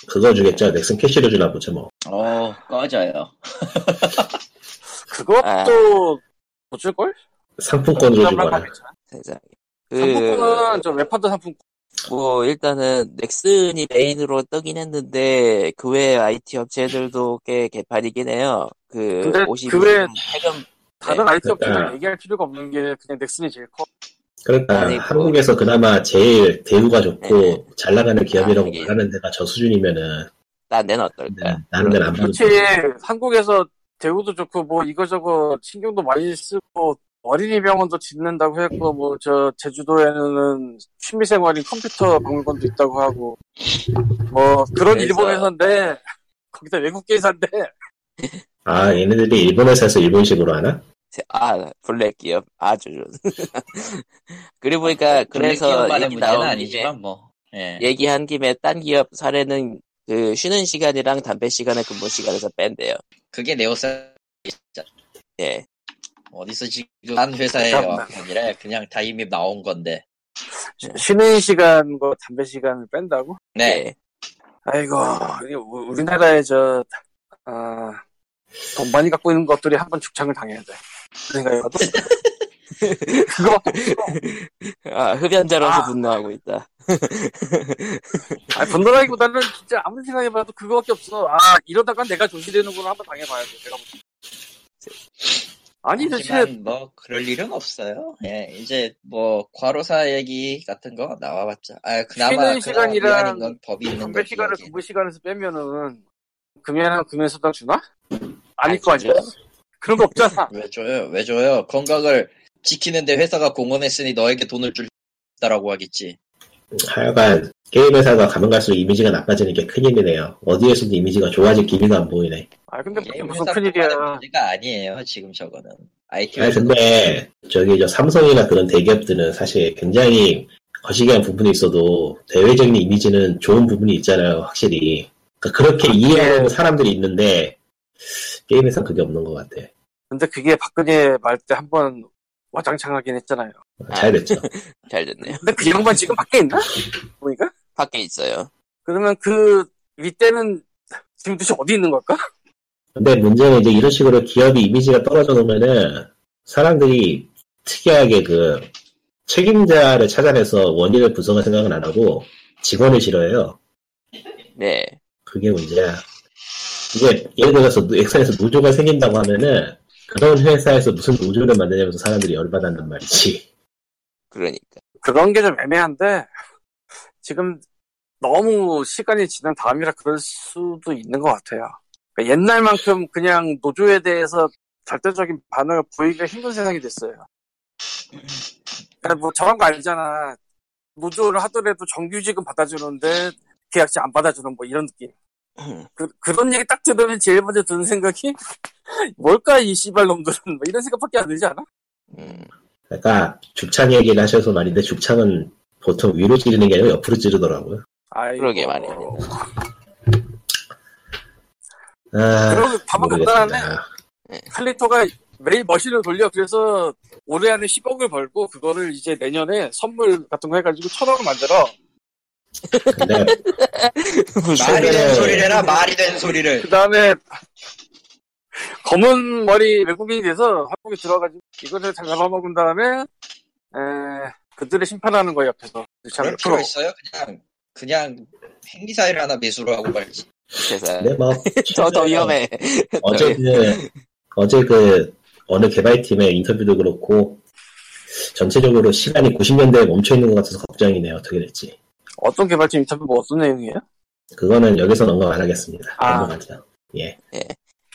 Speaker 4: 그거 주겠죠. 넥슨 캐시로 주나 보죠 뭐.
Speaker 3: 어 꺼져요.
Speaker 2: 그것도 못 줄걸?
Speaker 4: 상품권으로 주거나.
Speaker 1: 세상에. 그,
Speaker 2: 상품권은 저 웹하드 상품권.
Speaker 1: 뭐, 일단은, 넥슨이 메인으로 뜨긴 했는데, 그 외 IT 업체들도 꽤 개판이긴 해요. 그,
Speaker 2: 근데
Speaker 1: 50.
Speaker 2: 그 외에
Speaker 1: 해금,
Speaker 2: 다른
Speaker 1: 네.
Speaker 2: IT 업체들
Speaker 4: 그러니까.
Speaker 2: 얘기할 필요가 없는 게 그냥 넥슨이 제일 커.
Speaker 4: 그러니까
Speaker 1: 아니, 그-
Speaker 4: 한국에서 그나마 제일 대우가 좋고
Speaker 1: 네.
Speaker 4: 잘 나가는 기업이라고
Speaker 1: 아, 이게-
Speaker 4: 말하는 데가 저 수준이면은
Speaker 1: 딴 데는 어떨까?
Speaker 4: 나는 데는 안 봐도
Speaker 2: 그렇지. 한국에서 대우도 좋고 뭐 이거저거 신경도 많이 쓰고 어린이 병원도 짓는다고 했고 뭐 저 제주도에는 취미생활인 컴퓨터 박물관도 있다고 하고 뭐 그런
Speaker 3: 그래서-
Speaker 2: 일본 회사인데 거기다 외국 회사인데
Speaker 4: 아 얘네들이 일본 회사에서 일본식으로 하나?
Speaker 1: 아, 블랙 기업. 아주 좋. 그리고 보니까, 그래서
Speaker 3: 블랙기업만의
Speaker 1: 얘기 나온 김에,
Speaker 3: 아니지만 뭐. 예.
Speaker 1: 얘기한 김에 딴 기업 사례는 그 쉬는 시간이랑 담배 시간을 근무 시간에서 뺀대요.
Speaker 3: 그게 네오사
Speaker 1: 예.
Speaker 3: 어디서 지금 한
Speaker 2: 잠깐만.
Speaker 3: 아니라 그냥 다 이미 나온 건데.
Speaker 2: 쉬는 시간과 담배 시간을 뺀다고?
Speaker 3: 네.
Speaker 1: 예.
Speaker 2: 아이고 우- 우리나라에 저 아, 돈 많이 갖고 있는 것들이 한 번 죽창을 당해야 돼. 그 생각해봐도 그거밖에 없어.
Speaker 1: 아, 흡연자로서
Speaker 2: 아.
Speaker 1: 분노하고 있다.
Speaker 2: 아니, 분노라기보다는 진짜 아무리 생각해봐도 그거밖에 없어. 아, 이러다가 내가 조시되는구나 한번 당해봐야 돼. 내가. 아니, 대체,
Speaker 3: 뭐 그럴 일은 없어요. 예, 이제 뭐 과로사 얘기 같은 거 나와봤자. 아 그나마
Speaker 2: 쉬는 시간이랑
Speaker 3: 건 법이 있는
Speaker 2: 담배. 시간을. 근무 시간에서 빼면은, 금연하고 금연수당 주나? 아닐 거 아니야. 그런 거 없잖아.
Speaker 3: 왜 줘요? 왜 줘요? 건강을 지키는데 회사가 공헌했으니 너에게 돈을 줄다라고 하겠지.
Speaker 4: 하여간 게임 회사가 가면 갈수록 이미지가 나빠지는 게 큰일이네요. 어디에서도 이미지가 좋아질 기미가 안 보이네.
Speaker 2: 아, 근데
Speaker 3: 게임
Speaker 2: 무슨 큰일이야.
Speaker 3: 문제가 아니에요. 지금 저거는. IT
Speaker 4: 아니 근데 저기 저 삼성이나 그런 대기업들은 사실 굉장히 거시기한 부분이 있어도 대외적인 이미지는 좋은 부분이 있잖아요. 확실히. 그렇게 이해하는 사람들이 있는데 게임에선 그게 없는 것 같아.
Speaker 2: 근데 그게 박근혜 말 때 한 번 와장창하긴 했잖아요.
Speaker 4: 잘 됐죠.
Speaker 1: 잘 됐네요.
Speaker 2: 근데 그 양반 지금 밖에 있나? 보니까?
Speaker 1: 밖에 있어요.
Speaker 2: 그러면 그 윗대는 지금 도대체 어디 있는 걸까?
Speaker 4: 근데 문제는 이제 이런 식으로 기업이 이미지가 떨어져 놓으면은 사람들이 특이하게 그 책임자를 찾아내서 원인을 분석할 생각은 안 하고 직원을 싫어해요.
Speaker 1: 네.
Speaker 4: 그게 문제야. 이게 예를 들어서 엑셀에서 노조가 생긴다고 하면은 그런 회사에서 무슨 노조를 만드냐면서 사람들이 열받았단 말이지.
Speaker 1: 그러니까.
Speaker 2: 그런 게 좀 애매한데 지금 너무 시간이 지난 다음이라 그럴 수도 있는 것 같아요. 그러니까 옛날만큼 그냥 노조에 대해서 절대적인 반응을 보이기가 힘든 세상이 됐어요. 그러니까 뭐 저런 거 알잖아. 노조를 하더라도 정규직은 받아주는데 계약직 안 받아주는 뭐 이런 느낌. 그, 그런 얘기 딱 들으면 제일 먼저 드는 생각이 뭘까 이 씨발 놈들은 뭐 이런 생각밖에 안 들지 않아?
Speaker 1: 음,
Speaker 4: 그러니까 죽창 얘기를 하셔서 말인데 죽창은 보통 위로 찌르는 게 아니라 옆으로 찌르더라고요.
Speaker 2: 아이고.
Speaker 1: 그러게 말이에요.
Speaker 4: 아,
Speaker 2: 그러면 답은 간단하네.
Speaker 4: 모르겠습니다.
Speaker 2: 칼리토가 매일 머신을 돌려 그래서 올해 안에 10억을 벌고 그거를 이제 내년에 선물 같은 거 해가지고 천억을 만들어
Speaker 4: 근데
Speaker 3: 말이 되는
Speaker 4: 최근에-
Speaker 3: 소리를 해라. 말이 되는 소리를.
Speaker 2: 그 다음에 검은 머리 외국인이 돼서 한국에 들어가지고 이거를 잘 잡아먹은 다음에 에, 그들의 심판하는 거예요 옆에서
Speaker 3: 그럴 필요 있어요? 그냥 그냥 행기사일 하나 매수로 하고 말지.
Speaker 1: 세상.
Speaker 4: 근데 뭐
Speaker 1: 더, 더
Speaker 4: 최근에
Speaker 1: 위험해.
Speaker 4: 어제 그 어제 그 어느 개발팀의 인터뷰도 그렇고 전체적으로 시간이 90년대에 멈춰 있는 것 같아서 걱정이네요. 어떻게 될지.
Speaker 2: 어떤 개발팀 인터뷰 뭐 어떤 내용이에요?
Speaker 4: 그거는 여기서 언급 안 하겠습니다.
Speaker 2: 아.
Speaker 4: 넘어가죠. 예.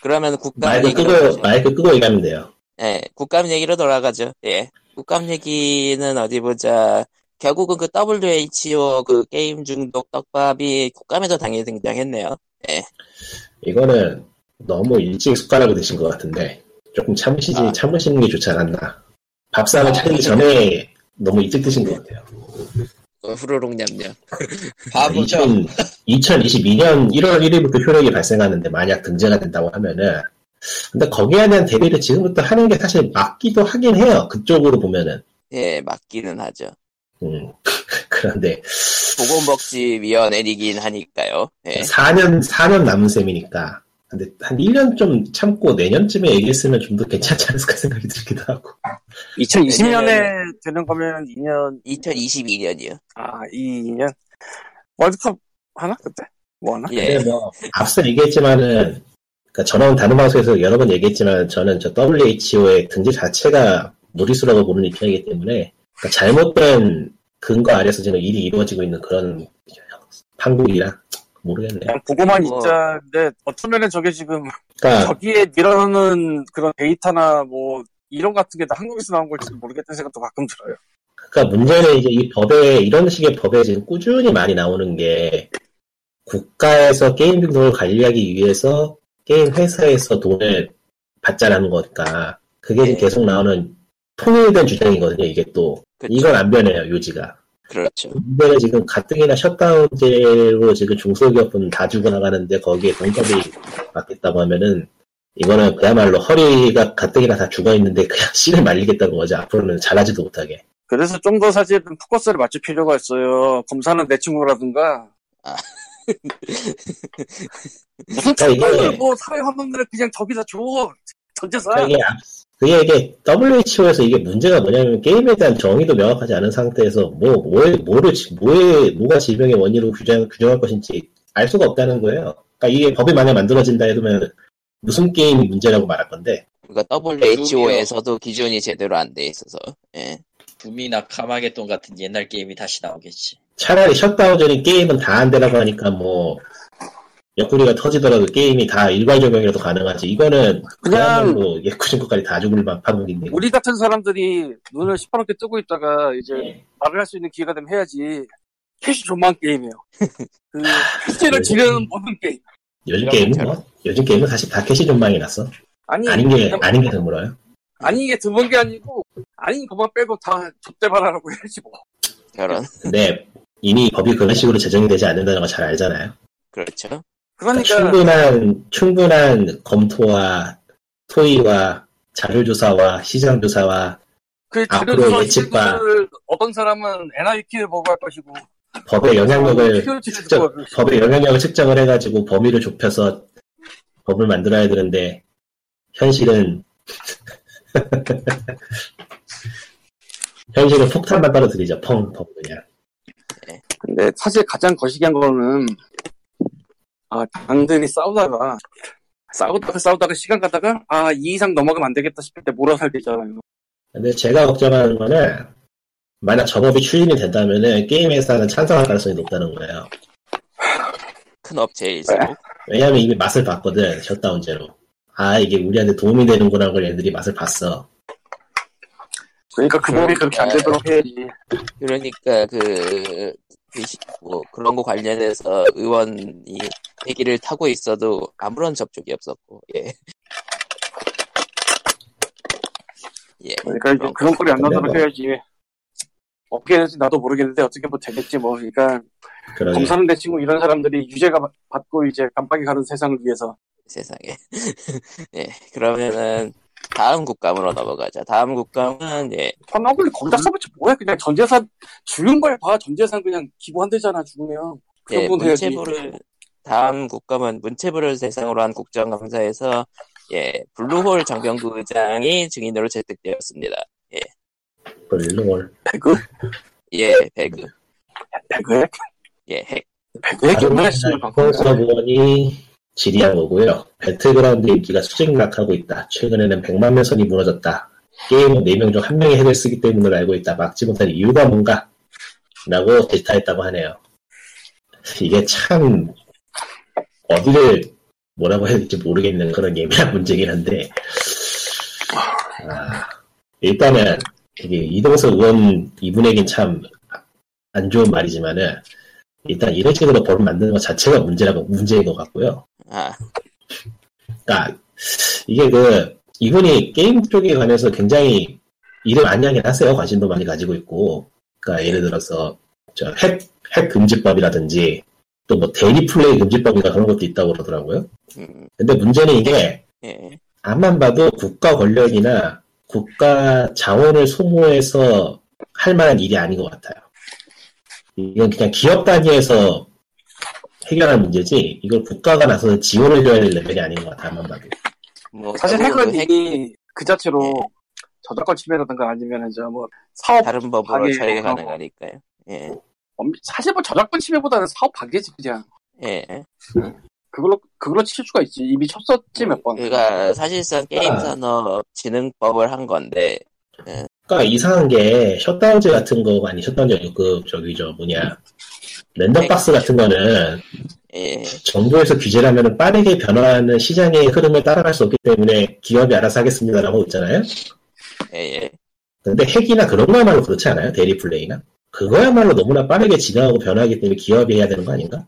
Speaker 1: 그러면 국감
Speaker 4: 마이크 끄고. 마이크 끄고 얘기하면 돼요.
Speaker 1: 예, 국감 얘기로 돌아가죠. 예. 국감 얘기는 어디 보자. 결국은 그 WHO 그 게임 중독 떡밥이 국감에도 당연히 등장했네요.
Speaker 4: 이거는 너무 일찍 숟가락을 드신 것 같은데 조금 참으시지
Speaker 1: 아.
Speaker 4: 참으시는 게 좋지 않았나. 밥상을 차리기 전에 너무 일찍 드신 것 같아요.
Speaker 1: 어, 후루룩 냠냠.
Speaker 3: 바보죠.
Speaker 4: 2022년 1월 1일부터 효력이 발생하는데 만약 등재가 된다고 하면은 근데 거기에 대한 대비를 지금부터 하는 게 사실 맞기도 하긴 해요. 그쪽으로 보면은.
Speaker 1: 예, 맞기는 하죠.
Speaker 4: 음. 그런데
Speaker 1: 보건복지위원회이긴 하니까요. 예.
Speaker 4: 4년 4년 남은 셈이니까. 근데 한 1년 좀 참고 내년쯤에 얘기했으면 좀 더 괜찮지 않을까 생각이 들기도 하고.
Speaker 2: 2020년에 되는 거면 2년
Speaker 1: 2022년이요.
Speaker 2: 아 2년 월드컵 하나 그때 뭐 하나?
Speaker 1: 예.
Speaker 4: 근데 뭐 앞서 얘기했지만은 그러니까 저는 다른 방송에서 여러 번 얘기했지만 저는 저 WHO의 등재 자체가 무리수라고 보는 입장이기 때문에 그러니까 잘못된 근거 아래서 지금 일이 이루어지고 있는 그런 한국이라 모르겠네요.
Speaker 2: 그냥 보고만
Speaker 1: 뭐.
Speaker 2: 있자인데 어쩌면은 저게 지금
Speaker 4: 그러니까
Speaker 2: 저기에 밀어넣는 그런 데이터나 뭐 이론 같은 게 다 한국에서 나온 걸지 모르겠다는 생각도 가끔 들어요.
Speaker 4: 그러니까 문제는 이제 이 법에 이런 식의 법에 지금 꾸준히 많이 나오는 게 국가에서 게임 등록을 관리하기 위해서 게임 회사에서 돈을 받자라는 거니까 그게 지금
Speaker 1: 네.
Speaker 4: 계속 나오는 통일된 주장이거든요. 이게 또
Speaker 1: 그쵸.
Speaker 4: 이건 안 변해요. 요지가.
Speaker 1: 그렇죠.
Speaker 4: 문제는 지금 가뜩이나 셧다운제로 지금 중소기업은 다 죽어나가는데 거기에 돈값이 받겠다고 하면은 이거는 그야말로 허리가 가뜩이나 다 죽어있는데 그냥 씨를 말리겠다는 거죠. 앞으로는 잘하지도 못하게.
Speaker 2: 그래서 좀 더 사실은 포커스를 맞출 필요가 있어요. 검사는 내 친구라든가.
Speaker 1: 아.
Speaker 2: 무슨
Speaker 4: 그러니까 이게-
Speaker 2: 특별히 뭐 사회 환경들을 그냥 저기다 줘. 전재산.
Speaker 4: 그게, 앞- 그게 이게 WHO에서 이게 문제가 뭐냐면 게임에 대한 정의도 명확하지 않은 상태에서 뭐, 뭐에, 뭐를, 지- 뭐에, 뭐가 질병의 원인으로 규정, 규정할 것인지 알 수가 없다는 거예요. 그러니까 이게 법이 만약 만들어진다 해두면 무슨 게임이 문제라고 말할 건데
Speaker 1: 그러니까 WHO에서도 기준이 제대로 안 돼 있어서. 예.
Speaker 3: 붐이나 카마게돈 같은 옛날 게임이 다시 나오겠지.
Speaker 4: 차라리 셧다운 전인 게임은 다 안 되라고 하니까 뭐 옆구리가 터지더라도 게임이 다 일괄 적용이라도 가능하지. 이거는
Speaker 2: 그냥
Speaker 4: 그냥 예쿠신국까지 다 죽을 만 파국인데.
Speaker 2: 우리 같은 사람들이 눈을 시퍼렇게 뜨고 있다가 이제
Speaker 4: 네.
Speaker 2: 말을 할 수 있는 기회가 되면 해야지. 캐시 존망 게임이에요. 그 캐시를 지르는 모든 게임.
Speaker 4: 요즘 게임은. 뭐 요즘 게임은 사실 다 캐시 전망이 났어.
Speaker 2: 아니
Speaker 4: 아닌 게
Speaker 2: 그냥
Speaker 4: 아닌 게 드물어요.
Speaker 2: 아닌 게 드문 게 아니고 아닌 것만 빼고 다 좆대발하라고 해야지 뭐.
Speaker 1: 결혼.
Speaker 4: 근데 이미 법이 그런 식으로 제정이 되지 않는다는 걸 잘 알잖아요.
Speaker 1: 그렇죠.
Speaker 4: 그러니까 충분한 충분한 검토와 토의와 자료 조사와 시장 조사와
Speaker 2: 그
Speaker 4: 앞으로
Speaker 2: 자료 조사
Speaker 4: 예측과-
Speaker 2: 어떤 사람은 NIP를 보고 할 것이고
Speaker 4: 법의 영향력을 측정. 법의 영향력을 측정을 해가지고 범위를 좁혀서 법을 만들어야 되는데 현실은 현실은 폭탄만 떨어뜨리죠. 펑, 펑 그냥.
Speaker 2: 근데 사실 가장 거시기한 거는 아 당들이 싸우다가 싸우다가 싸우다가 시간 가다가 아 이 이상 넘어가면 안 되겠다 싶을 때 몰아서 할때 있잖아요.
Speaker 4: 근데 제가 걱정하는 거는 만약 저 법이 추진이 된다면은 게임 회사는 찬성할 가능성이 높다는 거예요.
Speaker 1: 큰 업체일수록.
Speaker 4: 왜냐하면 이미 맛을 봤거든 셧다운제로. 아 이게 우리한테 도움이 되는구나 걸 얘들이 맛을 봤어.
Speaker 2: 그러니까 그 법이 그렇게 안 되도록 해야지.
Speaker 1: 그러니까 그, 그 시- 뭐 그런 거 관련해서 의원이 얘기를 타고 있어도 아무런 접촉이 없었고 예. 예.
Speaker 2: 그러니까 이제
Speaker 1: 그런
Speaker 2: 그런 꼴이 안 나도록
Speaker 4: 뭐-
Speaker 2: 해야지. 어떻게 될지 나도 모르겠는데 어떻게 뭐 되겠지 뭐. 그러니까
Speaker 4: 그러게.
Speaker 2: 검사는 내 친구 이런 사람들이 유죄가 받- 받고 이제 깜빡이 가는 세상을 위해서
Speaker 1: 세상에. 예. 그러면은 다음 국감으로 넘어가자. 다음 국감은 예.
Speaker 2: 헌업을 거기다 써봤지 뭐야 그냥 전재산 죽은 걸 봐. 전재산 그냥 기부한대잖아 죽으면. 그
Speaker 1: 예. 문체부를 다음 국감은 문체부를 대상으로 한 국정감사에서 예 블루홀 장병규 의장이 증인으로 채택되었습니다.
Speaker 4: 블루홀.
Speaker 2: 배그?
Speaker 1: 예 배그
Speaker 2: 배그 핵?
Speaker 1: 예 핵.
Speaker 2: 배그 핵이 얼마나 심한 방송이
Speaker 4: 질의한 거고요. 배틀그라운드 인기가 수직낙하하고 있다. 최근에는 100만 명 선이 무너졌다. 게임은 4명 중 1명이 핵을 쓰기 때문으로 알고 있다. 막지 못한 이유가 뭔가? 라고 질타했다고 하네요. 이게 참 어디를 뭐라고 해야 될지 모르겠는 그런 예민한 문제긴 한데 아, 일단은 이게 이동석 의원 이분에겐 참 안 좋은 말이지만은 일단 이런 식으로 법을 만드는 것 자체가 문제라고 문제인 것 같고요.
Speaker 1: 아
Speaker 4: 그러니까 이게 그 이분이 게임 쪽에 관해서 굉장히 일을 많이 하긴 하세요. 관심도 많이 가지고 있고. 그러니까 예를 들어서 저 핵, 핵 금지법이라든지 또 뭐 대리 플레이 금지법인가 그런 것도 있다고 그러더라고요.
Speaker 1: 음,
Speaker 4: 근데 문제는 이게
Speaker 1: 예.
Speaker 4: 앞만 봐도 국가 권력이나 국가 자원을 소모해서 할 만한 일이 아닌 것 같아요. 이건 그냥 기업 단위에서 해결할 문제지 이걸 국가가 나서 지원해줘야 될 레벨이 아닌 것 같아요. 앞만 봐도.
Speaker 1: 뭐
Speaker 2: 사실 핵은
Speaker 1: 핵-
Speaker 2: 이미 그 자체로
Speaker 1: 예.
Speaker 2: 저작권 침해라든가 아니면 이제 뭐 사업
Speaker 1: 다른 법으로 처리가. 가능하니까요. 예,
Speaker 2: 엄- 사실 뭐 저작권 침해보다는 사업 파괴지 그냥
Speaker 1: 예.
Speaker 2: 그걸로 그걸로 칠 수가 있지 이미 쳤었지 몇 번.
Speaker 1: 그러니까 사실상 게임 산업 진흥법을 한 건데
Speaker 4: 그러니까 이상한 게 셧다운제 같은 거 아니 셧다운제 그 저기 저 뭐냐 랜덤박스 같은 거는
Speaker 1: 예,
Speaker 4: 정부에서 규제를 하면 빠르게 변화하는 시장의 흐름을 따라갈 수 없기 때문에 기업이 알아서 하겠습니다라고 있잖아요.
Speaker 1: 예, 예.
Speaker 4: 근데 핵이나 그런 거야말로 그렇지 않아요? 대리 플레이나? 그거야말로 너무나 빠르게 진화하고 변화하기 때문에 기업이 해야 되는 거 아닌가?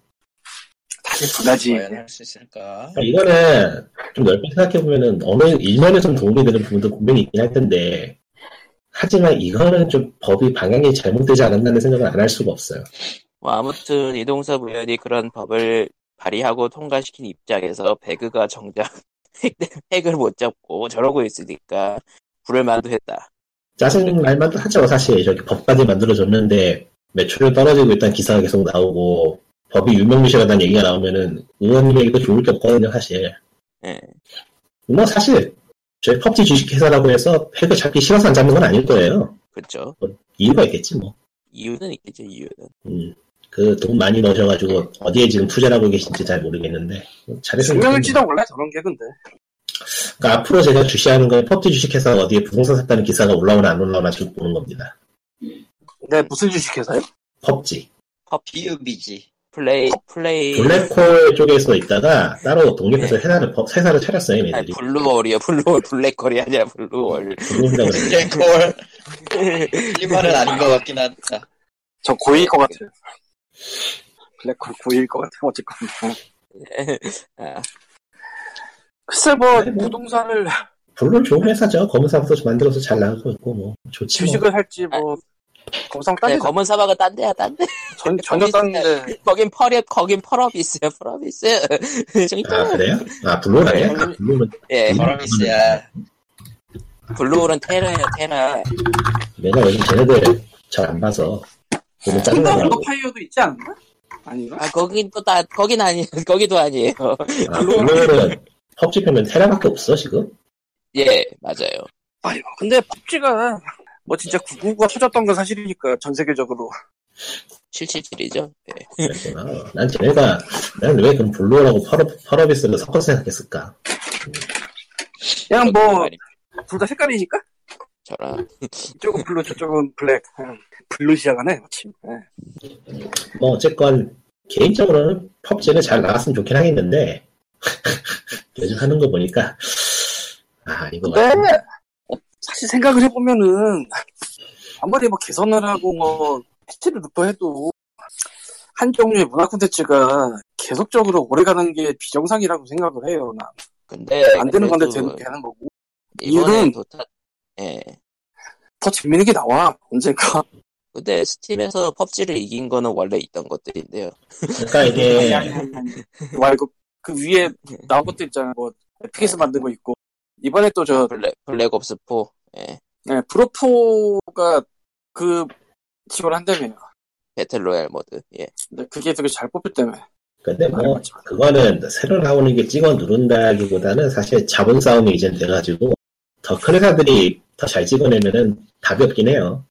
Speaker 2: 다시 두 가지.
Speaker 3: 과연 할수 있을까?
Speaker 4: 그러니까 이거는 좀 넓게 생각해보면은 어느 일면에서는 도움이 되는 부분도 분명히 있긴 할 텐데 하지만 이거는 좀 법이 방향이 잘못되지 않았나는 생각을 안 할 수가 없어요.
Speaker 1: 뭐 아무튼 이동섭 의원이 그런 법을 발의하고 통과시킨 입장에서 배그가 정작 핵, 핵을 못 잡고 저러고 있으니까 불을 만두했다.
Speaker 4: 짜증 날 만도 하죠 사실 저기 법까지 만들어줬는데 매출은 떨어지고 있다는 기사가 계속 나오고 법이 유명무실하다는 얘기가 나오면은 의원님에게도 좋을 게 없거든요 사실
Speaker 1: 예.
Speaker 4: 뭐 사실 저희 펍지 주식회사라고 해서 핵을 잡기 싫어서 안 잡는 건 아닐 거예요
Speaker 1: 그쵸.
Speaker 4: 이유가 있겠지 뭐
Speaker 1: 이유는 있겠죠, 이유는.
Speaker 4: 음, 그 돈 많이 넣으셔가지고 어디에 지금 투자를 하고 계신지 잘 모르겠는데 뭐 잘해서
Speaker 2: 증명일지도 몰라 저런 게 근데.
Speaker 4: 그러니까 앞으로 제가 주시하는 건 펍지 주식회사가 어디에 부동산 샀다는 기사가 올라오나 안 올라오나 쭉 보는 겁니다
Speaker 2: 네 무슨 주식회사요?
Speaker 4: 펍지
Speaker 3: 비유비지.
Speaker 1: 플레이, 플레이.
Speaker 4: 블랙홀 쪽에서 있다가 따로 독립해서 회사를, 법- 회사를 차렸어요, 얘네들이.
Speaker 1: 블루월이요, 블루월, 블랙홀이.
Speaker 4: 블랙홀이라고 그래요.
Speaker 3: 블랙홀. 이 말은 아닌 것 같긴 한다.
Speaker 2: 저 고일 것 같아요. 블랙홀 고일 것 같아요. 어쨌건.
Speaker 1: 아,
Speaker 2: 글쎄 뭐
Speaker 4: 네, 뭐.
Speaker 2: 부동산을
Speaker 4: 물론 좋은 회사죠. 검은 사업도 만들어서 잘 나가고 있고, 뭐. 좋지. 뭐.
Speaker 2: 주식을 할지 뭐 검상
Speaker 1: 네,
Speaker 2: 따지
Speaker 1: 검은 사막은 딴 데야, 딴 데.
Speaker 2: 전 전혀 땄는데
Speaker 1: 거긴 펄이, 거긴 펄업 있어요, 펄업 있어요.
Speaker 4: 아, 그래요? 아, 블루는 아니야? 아, 블루는,
Speaker 1: 예,
Speaker 3: 버러미스야.
Speaker 1: 블루홀은 테라예요, 테라.
Speaker 4: 내가 요즘 쟤네들 잘 안 봐서.
Speaker 2: 킨더
Speaker 4: 짜증나더라고.
Speaker 2: 언더파이어도 있지 않나? 아닌가?
Speaker 1: 아, 거긴 또 다, 거긴 아니, 거기도 아니에요.
Speaker 4: 아, 블루는 펍지 빼면 테라밖에 없어, 지금?
Speaker 1: 예, 맞아요.
Speaker 2: 아이고 근데 펍지가 뭐 진짜 999가 터졌던 건 사실이니까 전 세계적으로
Speaker 1: 777이죠. 예.
Speaker 4: 그랬구나. 난 쟤네가, 난왜 그럼 블루라고 펄업, 펄업이스를 섞어서 생각했을까?
Speaker 2: 그냥 뭐 둘 다 색깔이니까
Speaker 1: 저랑.
Speaker 2: 이쪽은 블루 저쪽은 블랙 응. 블루 시작하네 마침 예.
Speaker 4: 뭐, 어쨌건, 개인적으로는 펍지는 잘 나갔으면 좋긴 하겠는데, 요즘 하는 거 보니까, 아, 이거.
Speaker 2: 어, 사실 생각을 해보면은 아무리 뭐 개선을 하고 뭐 패치를 넣고 한 종류의 문화 콘텐츠가 계속적으로 오래가는 게 비정상이라고 생각을 해요. 나.
Speaker 1: 근데.
Speaker 2: 안 되는 건데 되는, 되는 거고. 이유는-
Speaker 1: 도타, 예.
Speaker 2: 더 재밌는 게 나와 언젠가.
Speaker 1: 근데 스팀에서 펍지를 이긴 거는 원래 있던 것들인데요.
Speaker 4: 그러니까 이게,
Speaker 2: 말고 그 위에 나온 것도 있잖아. 뭐 에픽에서 만든 거 있고 이번에 또 저
Speaker 1: 블랙, 블랙 옵스 4. 예.
Speaker 2: 네, 블옵포가 그 지원을 한다며요.
Speaker 1: 배틀로얄 모드. 예.
Speaker 2: 근데 그게 되게 잘 뽑혔다며.
Speaker 4: 근데 뭐, 그거는 새로 나오는 게 찍어 누른다기보다는 사실 자본 싸움이 이젠 돼가지고, 더 큰 회사들이 더 잘 찍어내면은 답이 없긴 해요.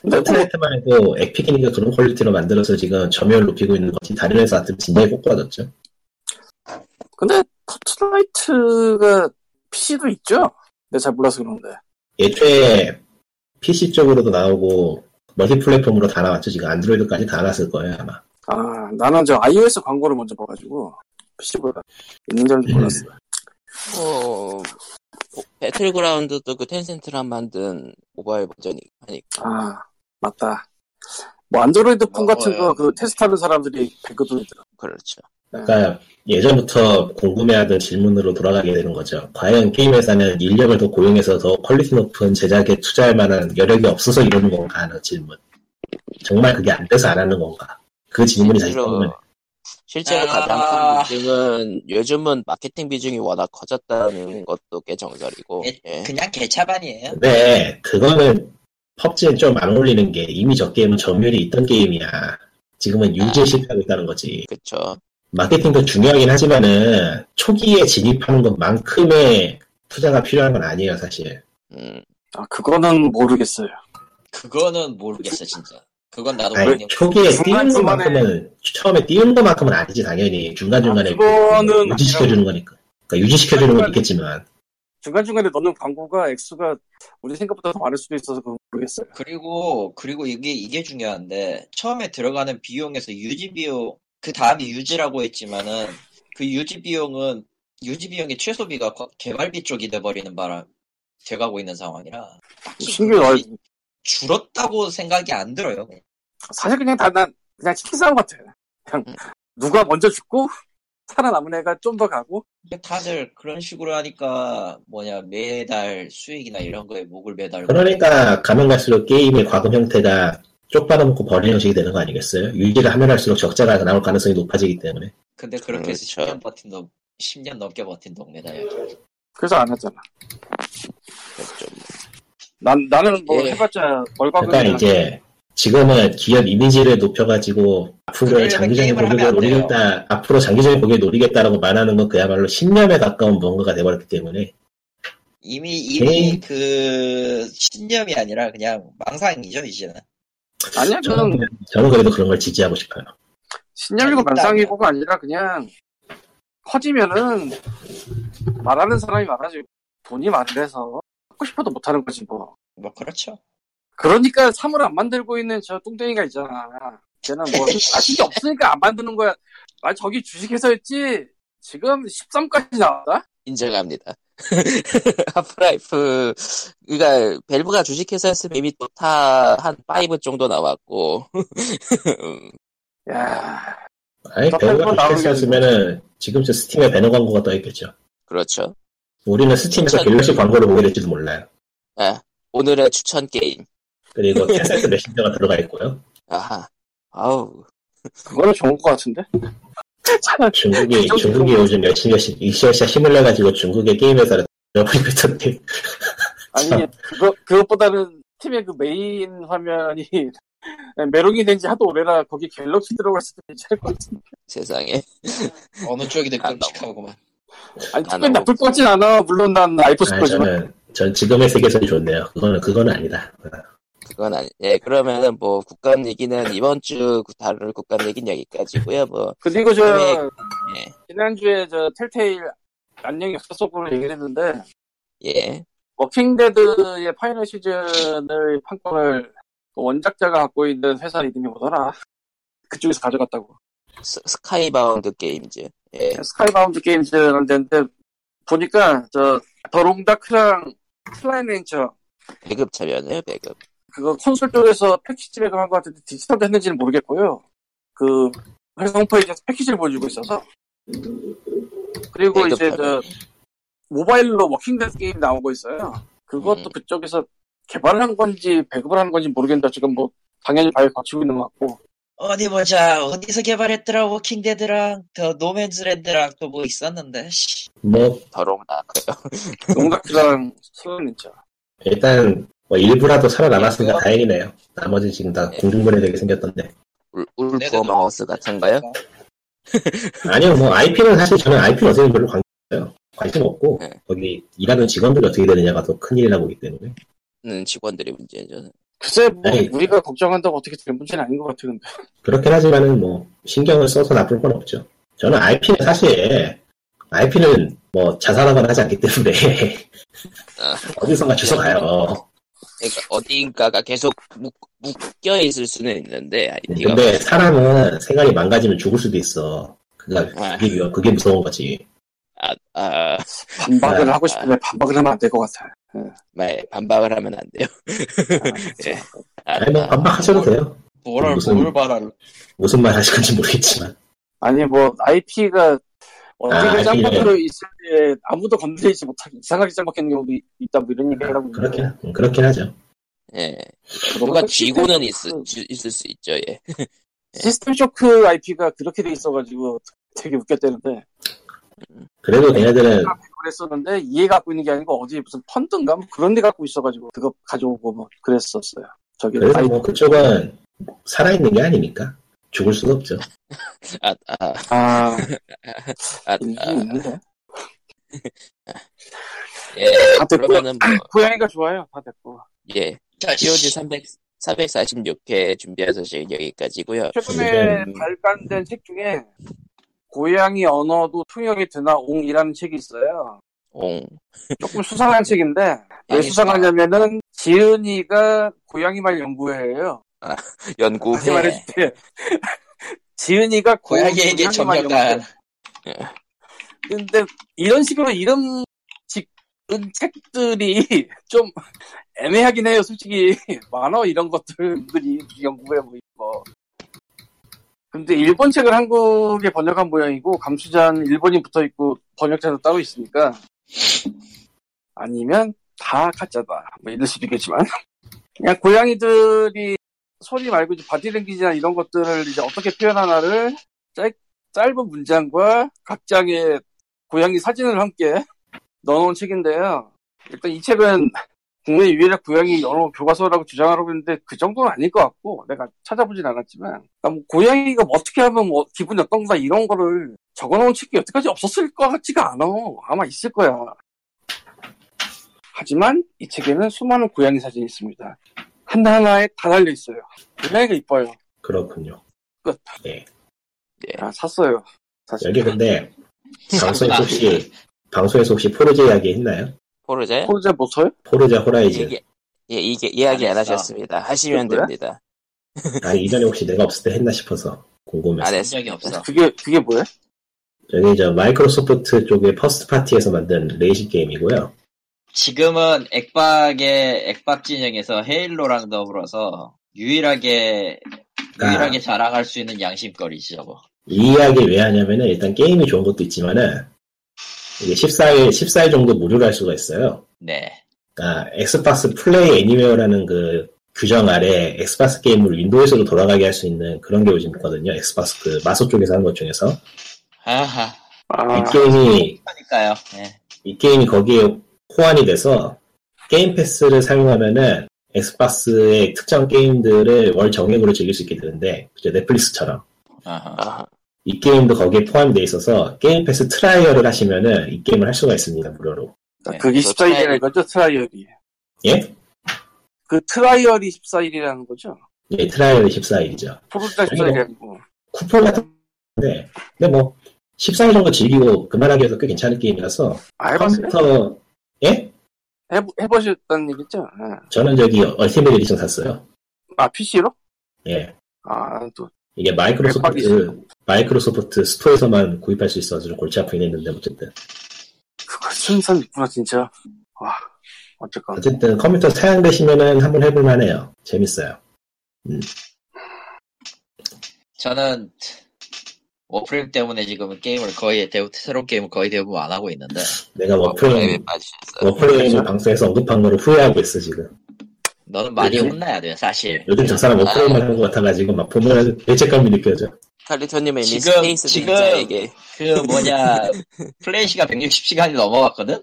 Speaker 2: 근데 뭐,
Speaker 4: 포트나이트만 해도 에픽이니까 그런 퀄리티로 만들어서 지금 점유율 높이고 있는 거지 다른 회사한테 진작에 꼬꾸라졌죠.
Speaker 2: 근데 포트나이트가 PC도 있죠? 내가 잘 몰라서 그런데.
Speaker 4: 애초에 PC 쪽으로도 나오고 멀티 플랫폼으로 다 나왔죠. 지금 안드로이드까지 다 나왔을 거예요 아마.
Speaker 2: 아, 나는 저 iOS 광고를 먼저 봐가지고, PC보다. 있는 줄 몰랐어.
Speaker 1: 뭐, 배틀그라운드도 그 텐센트랑 만든 모바일 버전이 하니까.
Speaker 2: 아, 맞다. 뭐, 안드로이드 폰 같은 거. 그, 테스트하는 사람들이 배그도 있더라.
Speaker 1: 그렇죠.
Speaker 4: 그러니까 예전부터 궁금해하던 질문으로 돌아가게 되는 거죠. 과연 게임 회사는 인력을 더 고용해서 더 퀄리티 높은 제작에 투자할 만한 여력이 없어서 이러는 건가 하는 질문. 정말 그게 안 돼서 안 하는 건가? 그 질문이 사실 궁금해.
Speaker 1: 실제로
Speaker 3: 아.
Speaker 1: 가장 큰 비중은 요즘은 마케팅 비중이 워낙 커졌다는 것도 꽤 정설이고
Speaker 3: 예,
Speaker 1: 예.
Speaker 3: 그냥 개차반이에요.
Speaker 4: 근데 그거는 펍지는 좀안 어울리는 게 이미 저 게임은 점유율이 있던 게임이야. 지금은 유지 실패하고 있다는 거지.
Speaker 1: 그쵸
Speaker 4: 마케팅도 중요하긴 하지만은 초기에 진입하는 것만큼의 투자가 필요한 건 아니에요, 사실.
Speaker 1: 음,
Speaker 2: 아, 그거는 모르겠어요.
Speaker 3: 그거는 모르겠어 진짜. 그건 나도
Speaker 4: 아니. 초기에 띄운 것만큼은 처음에 띄운 것만큼은 아니지 당연히 중간 중간에
Speaker 2: 아, 그거는
Speaker 4: 유지시켜 주는 거니까. 그러니까 유지시켜 주는 건 있겠지만
Speaker 2: 중간 중간에 넣는 광고가 액수가 우리 생각보다 더 많을 수도 있어서 그건 모르겠어요.
Speaker 3: 그리고 그리고 이게 이게 중요한데 처음에 들어가는 비용에서 유지 비용 그 다음에 유지라고 했지만은 그 유지 비용은 유지 비용의 최소비가 거- 개발비 쪽이 돼버리는 바람 돼가고 있는 상황이라 그것이 줄었다고 생각이 안 들어요.
Speaker 2: 사실 그냥 다, 난, 그냥 치킨 싸움 같아. 그냥,
Speaker 1: 음.
Speaker 2: 누가 먼저 죽고, 살아남은 애가 좀 더 가고,
Speaker 3: 다들 그런 식으로 하니까 뭐냐 매달 수익이나 이런 거에 목을 매달고
Speaker 4: 그러니까 가면 갈수록 게임의 과금 형태가 쪽 받아먹고 버리는 형식이 되는 거 아니겠어요? 유지를 하면 할수록 적자가 나올 가능성이 높아지기 때문에
Speaker 3: 근데 그렇게 해서
Speaker 1: 그렇죠.
Speaker 3: 10년 버틴 동 10년 넘게 버틴 동네다 여기.
Speaker 2: 그래서 안 하잖아.
Speaker 1: 좀
Speaker 2: 난, 나는 뭐
Speaker 1: 예.
Speaker 2: 해봤자 월과금.
Speaker 4: 그러니까 이제 지금은 기업 이미지를 높여가지고 앞으로의 장기적인
Speaker 3: 돼요.
Speaker 4: 노리겠다 앞으로 장기적인 보격을 노리겠다라고 말하는 건 그야말로 신념에 가까운 뭔가가 돼버렸기 때문에
Speaker 3: 이미 이미
Speaker 4: 네.
Speaker 3: 그 신념이 아니라 그냥 망상이죠 이제는.
Speaker 2: 아니야, 저는
Speaker 4: 저는, 저는 그래도 그런 걸 지지하고 싶어요.
Speaker 2: 신념이고 만상이고가 아니라 그냥, 커지면은, 말하는 사람이 많아지고, 돈이 많대서, 하고 싶어도 못하는 거지, 뭐.
Speaker 3: 뭐 그렇죠.
Speaker 2: 그러니까 3을 안 만들고 있는 저 뚱땡이가 있잖아. 걔는 뭐, 아직이 없으니까 안 만드는 거야. 아, 저기 주식회사였지? 지금 13까지 나왔다?
Speaker 1: 인정합니다. 하프라이프 그러니까 Valve가 주식회사였으면 이미 Dota 한 5 정도 나왔고 음,
Speaker 2: 야
Speaker 4: 아니
Speaker 2: 게
Speaker 4: 했었으면은 지금 저 스팀에 배너 광고가 떠 있겠죠.
Speaker 1: 그렇죠.
Speaker 4: 우리는 스팀에서
Speaker 1: 추천-
Speaker 4: 갤럭시 광고를 보게 될지도 몰라요.
Speaker 1: 아, 오늘의 추천 게임.
Speaker 4: 그리고 텐센트 메신저가 들어가 있고요.
Speaker 1: 아하. 아우.
Speaker 2: 그거는 좋은 것 같은데?
Speaker 4: 중국이
Speaker 2: 좀
Speaker 4: 중국이 요즘 열심히 열심히 이시아시아 힘을 내가지고 중국의 게임 회사를 들어버리고 있던데
Speaker 2: 아니,
Speaker 4: 참.
Speaker 2: 그거, 그것보다는 팀의 그 메인 화면이 메롱이 된 지 하도 오래라 거기 갤럭시 들어갔을 때 괜찮을 것 같은데.
Speaker 1: 세상에.
Speaker 3: 어느 쪽이든
Speaker 1: 아,
Speaker 3: 끔찍하구만.
Speaker 2: 아니,
Speaker 1: 아,
Speaker 2: 특별히
Speaker 1: 너무-
Speaker 2: 나쁠 것 같진 않아. 물론 난 아이폰
Speaker 4: 아니,
Speaker 2: 스포지만.
Speaker 4: 저는 전 지금의 세계선이 좋네요. 그거는 그거는 아니다.
Speaker 1: 그건 아니. 예, 그러면은 뭐 국감 얘기는 이번 주 다룰 국감 얘기는 여기까지고요. 뭐
Speaker 2: 그리고 저,
Speaker 1: 예.
Speaker 2: 지난주에 저 Telltale 안녕 역사 속으로 얘기를 했는데,
Speaker 1: 예.
Speaker 2: Walking Dead의 Final 시즌을 판권을 원작자가 갖고 있는 회사 이름이 뭐더라? 그쪽에서 가져갔다고.
Speaker 1: 스, Skybound Games. 예.
Speaker 2: Skybound Games라는 데인데, 보니까, 저, 더롱다크랑 슬라임렌처,
Speaker 1: 배급 참여네요, 배급.
Speaker 2: 그거 콘솔 쪽에서 패키지 배급한 것 같은데 디지털도 했는지는 모르겠고요. 그, 회사 홈페이지에서 패키지를 보여주고 있어서. 그리고 이제. 저, 모바일로 Walking Dead 게임 나오고 있어요. 그것도
Speaker 1: 음.
Speaker 2: 그쪽에서 개발을 한 건지 배급을 하는 건지 모르겠는데 지금 뭐 당연히 바에 거치고 있는 것 같고
Speaker 3: 어디 보자. 어디서 개발했더라. 워킹데드랑 더 노맨즈랜드랑 또 뭐 있었는데. 씨.
Speaker 4: 뭐
Speaker 1: The Long Dark요.
Speaker 2: Long Dark랑 Slime Rancher
Speaker 4: 일단 뭐 일부라도 살아남았으니까
Speaker 3: 그거-
Speaker 4: 다행이네요. 나머지 지금 다 공중분해 되게 생겼던데.
Speaker 1: 울, 울프
Speaker 3: 내가
Speaker 1: 어마우스 같은가요?
Speaker 4: 아니요, 뭐 IP는 사실 저는 IP는 어떻게 별로 관심 없어요. 관심 없고
Speaker 1: 네.
Speaker 4: 거기 일하는 직원들이 어떻게 되느냐가 더 큰일이라 보기 때문에.
Speaker 1: 는 직원들이 문제죠.
Speaker 2: 글쎄 뭐
Speaker 4: 아니,
Speaker 2: 우리가 걱정한다고 어떻게 될 문제는 아닌 것 같은데
Speaker 4: 그렇긴 하지만은 뭐 신경을 써서 나쁠 건 없죠. 저는 IP는 사실 IP는 뭐 자살하거나 하지 않기 때문에
Speaker 1: 아.
Speaker 4: 어디선가 주워가요.
Speaker 1: 그러니까 어딘가가 계속 묶, 묶여 있을 수는 있는데 아이디가
Speaker 4: 근데 사람은 생활이 망가지면 죽을 수도 있어.
Speaker 1: 아.
Speaker 4: 그게 무서운 거지.
Speaker 1: 아, 아,
Speaker 2: 반박을
Speaker 4: 아,
Speaker 2: 하고 싶은데 반박을 하면 안 될 것 같아
Speaker 1: 말 반박을 하면 안 돼요. 예. 아,
Speaker 4: 아니 뭐 반박하셔도 돼요.
Speaker 3: 뭐를
Speaker 4: 무슨-
Speaker 3: 뭘 말할.
Speaker 4: 무슨 말 하실 건지 모르겠지만.
Speaker 2: 아니 뭐 IP가 언제가
Speaker 4: 아,
Speaker 2: 짱박으로 있을 때 아무도 건드리지 못하게 이상하게 짱박히는 경우도 있다 뭐 이런 얘기 하려고
Speaker 4: 그렇긴 하- 그렇긴 하죠.
Speaker 1: 예.
Speaker 2: 뭐
Speaker 1: 누가
Speaker 2: 팩시
Speaker 1: 쥐고는
Speaker 2: 때문에
Speaker 1: 있, 주- 있을 수 있죠. 예.
Speaker 2: 시스템 쇼크 IP가 그렇게 돼 있어가지고 되게 웃겼대는데
Speaker 4: 그래도 걔네들은
Speaker 2: 그랬었는데 이해 갖고 있는 게 아니고 어디 무슨 펀드인가 뭐 그런 데 갖고 있어가지고 그거 가져오고 뭐 그랬었어요. 저기
Speaker 4: 그래서 뭐 그쪽은 살아있는 게 아니니까 죽을 수가 없죠.
Speaker 1: 아, 아,
Speaker 2: 아
Speaker 1: 아, 아,
Speaker 2: 있는데
Speaker 1: 예.
Speaker 2: 다 됐고
Speaker 1: 그러면은 뭐,
Speaker 2: 고양이가 좋아요. 다 됐고
Speaker 1: 예.
Speaker 3: 자,
Speaker 1: POG 300, 446회 준비한 소식 여기까지고요
Speaker 2: 최근에
Speaker 4: 음.
Speaker 2: 발간된 책 중에 고양이 언어도 통역이 되나 옹이라는 책이 있어요.
Speaker 1: 옹.
Speaker 2: 조금 수상한 책인데 왜 수상하냐면은 지은이가 고양이 말 연구회예요.
Speaker 1: 연구회.
Speaker 2: 다시 말해줄게. 지은이가 고-
Speaker 3: 고양이에게
Speaker 2: 연구회. 근데 이런 식으로 이름 짓은 책들이 좀 애매하긴 해요, 솔직히. 만화 이런 것들, 은근히 연구회 뭐 이거. 근데 일본 책을 한국에 번역한 모양이고, 감수자는 일본인 붙어 있고, 번역자도 따로 있으니까, 아니면 다 가짜다. 뭐 이럴 수도 있겠지만. 그냥 고양이들이 소리 말고 이제 바디랭귀지나 이런 것들을 이제 어떻게 표현하나를 짧, 짧은 문장과 각 장의 고양이 사진을 함께 넣어놓은 책인데요. 일단 이 책은 국내 유일의 고양이 언어 교과서라고 주장하라고 했는데 그 정도는 아닐 것 같고 내가 찾아보진 않았지만 그러니까 뭐 고양이가 뭐 어떻게 하면 뭐 기분이 어떤가 이런 거를 적어놓은 책이 여태까지 없었을 것 같지가 않아. 아마 있을 거야. 하지만 이 책에는 수많은 고양이 사진이 있습니다. 하나하나에 다 달려 있어요. 고양이가 이뻐요.
Speaker 4: 그렇군요.
Speaker 2: 아, 샀어요. 사실.
Speaker 4: 여기 근데 방송에서. 혹시 방송에서 혹시 Forza 이야기 했나요?
Speaker 2: Forza? Forza 뭐 써요?
Speaker 4: Forza Horizon.
Speaker 1: 얘기, 예, 이게 이야기 안
Speaker 3: 했어.
Speaker 1: 하셨습니다. 하시면? 됩니다.
Speaker 4: 아니 이전에 혹시 내가 없을 때 했나 싶어서 궁금해서.
Speaker 3: 안한
Speaker 1: 했어.
Speaker 3: 적이 없어.
Speaker 2: 그게, 그게 뭐야?
Speaker 4: 여기 저 마이크로소프트 쪽의 first party에서 만든 레이싱 게임이고요.
Speaker 3: 지금은 액박의 액박 진영에서 Halo랑 더불어서 유일하게
Speaker 4: 아.
Speaker 3: 유일하게 자랑할 수 있는 양심거리지 저거.
Speaker 4: 이 이야기 왜 하냐면은 일단 게임이 좋은 것도 있지만은 이게 14일 14일 정도 무료로 할 수가 있어요.
Speaker 3: 네.
Speaker 4: 아, Xbox Play Anywhere라는 그 규정 아래 Xbox 게임을 윈도우에서도 돌아가게 할 수 있는 그런 게 요즘 있거든요. Xbox 그 마소 쪽에서 하는 것 중에서
Speaker 3: 하하.
Speaker 2: 아,
Speaker 4: 이 게임이
Speaker 3: 그러니까요. 네.
Speaker 4: 이 게임이 거기에 호환이 돼서 Game Pass를 사용하면은 Xbox의 특정 게임들을 월 정액으로 즐길 수 있게 되는데 그죠 넷플릭스처럼
Speaker 3: 아하.
Speaker 1: 아,
Speaker 4: 이 게임도 거기에 포함이 돼 있어서 Game Pass trial을 하시면은 이 게임을 할 수가 있습니다 무료로
Speaker 3: 네,
Speaker 2: 그게
Speaker 1: 그거
Speaker 2: 14일이라는 거죠, trial이.
Speaker 4: 예?
Speaker 2: 그 trial이 14일이라는 거죠?
Speaker 4: 예 trial이 14일이죠
Speaker 2: Forza
Speaker 4: 아니,
Speaker 2: 14일이
Speaker 4: 뭐.
Speaker 2: 아니고.
Speaker 4: 쿠폰 같은데 근데 뭐 14일 정도 즐기고 그만하기 위해서 꽤 괜찮은 게임이라서
Speaker 2: 아, 해봤어요?
Speaker 4: 컴퓨터 예?
Speaker 2: 해, 해보셨다는 얘기죠? 예.
Speaker 4: 저는 저기 Ultimate Edition 샀어요
Speaker 2: 아, PC로?
Speaker 4: 예
Speaker 2: 아, 또,
Speaker 4: 이게 마이크로소프트. 마이크로소프트 스토어에서만 구입할 수 있어서 좀 골치 아프긴 했는데 어쨌든
Speaker 2: 그거 사람 있구나, 진짜. 와, 어쨌건.
Speaker 4: 어쨌든 컴퓨터 사양되시면은 한번 해볼만해요 재밌어요
Speaker 3: 저는 Warframe 때문에 지금 게임을 거의 대 새로운 게임을 거의 대부분 안 하고 있는데
Speaker 4: 내가
Speaker 1: 빠지셨어.
Speaker 4: Warframe을
Speaker 2: 그렇죠.
Speaker 4: 방송에서 언급한 거를 후회하고 있어 지금
Speaker 3: 너는 많이
Speaker 4: 요즘-
Speaker 3: 혼나야 돼 사실.
Speaker 4: 요즘 저 사람 Warframe만 하는 것 같아가지고 막 보면 죄책감이 느껴져
Speaker 1: 칼리토님의 이미
Speaker 3: 지금-
Speaker 1: 스페이스
Speaker 3: 지금-
Speaker 1: 닌자에게
Speaker 3: 그 뭐냐 플레이 시간이 160시간이 넘어갔거든.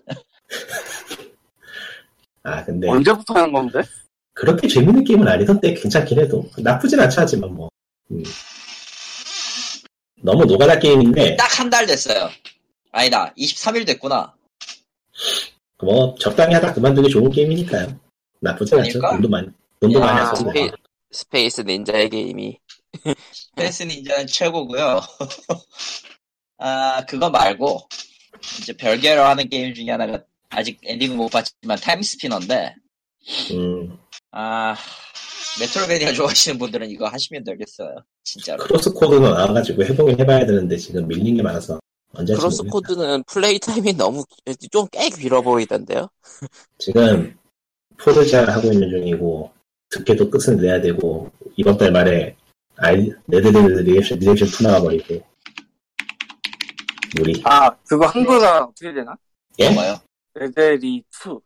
Speaker 4: 아 근데
Speaker 2: 언제부터 하는 건데?
Speaker 4: 그렇게 재밌는 게임은 아니던데 괜찮긴 해도 나쁘진 않죠 하지만 뭐 음. 너무 노가다 게임인데
Speaker 3: 딱 한 달 됐어요. 아니다 23일 됐구나.
Speaker 4: 뭐 적당히 하다 그만두기 좋은 게임이니까요 나쁘진 않죠
Speaker 3: 아닐까?
Speaker 4: 돈도 많이 돈도
Speaker 3: 야,
Speaker 4: 많이
Speaker 2: 아,
Speaker 4: 썼고
Speaker 1: 스페이, 스페이스 닌자의 게임이
Speaker 3: 스페이스 닌자는 최고고요. 아 그거 말고 이제 별개로 하는 게임 중에 하나가 아직 엔딩은 못 봤지만 Timespinner인데
Speaker 4: 음,
Speaker 3: 아 Metroidvania 좋아하시는 분들은 이거 하시면 되겠어요. 진짜로.
Speaker 4: CrossCode가 나와가지고 해보긴 해봐야 되는데 지금 밀린 게 많아서 언제 할지
Speaker 1: 크로스
Speaker 4: 모르겠다.
Speaker 1: 코드는 플레이 타임이 너무 좀 꽤 길어 보이던데요.
Speaker 4: 지금 Forza 하고 있는 중이고 드퀘도 끝은 내야 되고 이번 달 말에 아이 레드데드 리액션 리액션 2 나와버리고 우리
Speaker 2: 아, 그거 한글화 어떻게 되나?
Speaker 4: 예?
Speaker 3: 뭐요?
Speaker 2: 레데리 2,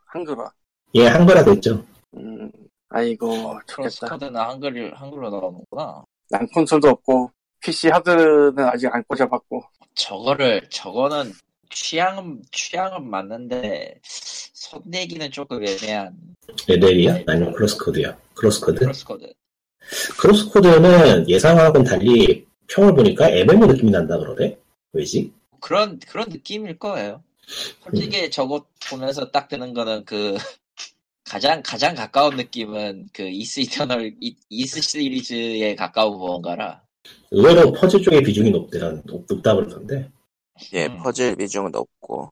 Speaker 2: 한글화.
Speaker 4: 예 한글화 됐죠
Speaker 2: 음, 아이고,
Speaker 3: 크로스
Speaker 2: 좋겠다.
Speaker 3: 코드는 한글 한글로 나오는구나.
Speaker 2: 난 콘솔도 없고 PC 하드는 아직 안 꽂아봤고
Speaker 3: 저거를 저거는 취향은 취향은 맞는데 손 내기는 조금 애매한
Speaker 4: 레벨이요? 아니면 CrossCode요? CrossCode? CrossCode. CrossCode는 예상하고는 달리 평을 보니까 MMO 느낌이 난다 그러대? 왜지?
Speaker 3: 그런 그런 느낌일 거예요. 솔직히 저거 보면서 딱 드는 거는 그 가장 가장 가까운 느낌은 그 Ys Eternal 이- Ys 시리즈에 가까운 무언가라.
Speaker 4: 의외로 퍼즐 쪽의 비중이 높더라, 높, 높다 그러던데.
Speaker 1: 예,
Speaker 3: 음.
Speaker 1: 퍼즐 비중은 높고.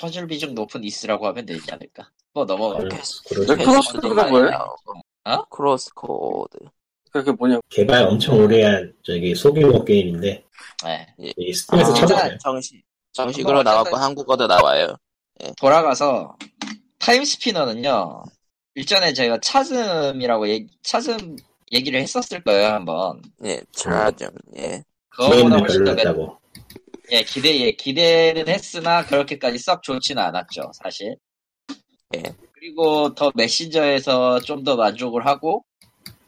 Speaker 3: 퍼즐 비중 높은 Ys라고 하면 되지 않을까? 뭐 넘어가.
Speaker 4: 그럴- 그럴
Speaker 2: 네,
Speaker 4: 수
Speaker 2: CrossCode가?
Speaker 1: 나오고.
Speaker 3: 어?
Speaker 1: CrossCode.
Speaker 2: 그게 뭐냐
Speaker 4: 개발 엄청 오래 한 저기 소규모 게임인데
Speaker 3: 네.
Speaker 4: 이 스팀에서
Speaker 1: 아,
Speaker 4: 찾아봐요.
Speaker 1: 정식, 정식으로
Speaker 3: 뭐
Speaker 1: 나왔고
Speaker 3: 어쨌든-
Speaker 1: 한국어도 나와요.
Speaker 3: 돌아가서 타임 스피너는요. 일전에 제가 차즘이라고 얘기, 차즘 얘기를 했었을 거예요 한번.
Speaker 1: 예, 차좀 예.
Speaker 3: 그거보다 훨씬 더 매-. 예, 기대, 예, 기대는 했으나 그렇게까지 썩 좋지는 않았죠, 사실.
Speaker 1: 예.
Speaker 3: 그리고 더 메신저에서 좀 더 만족을 하고,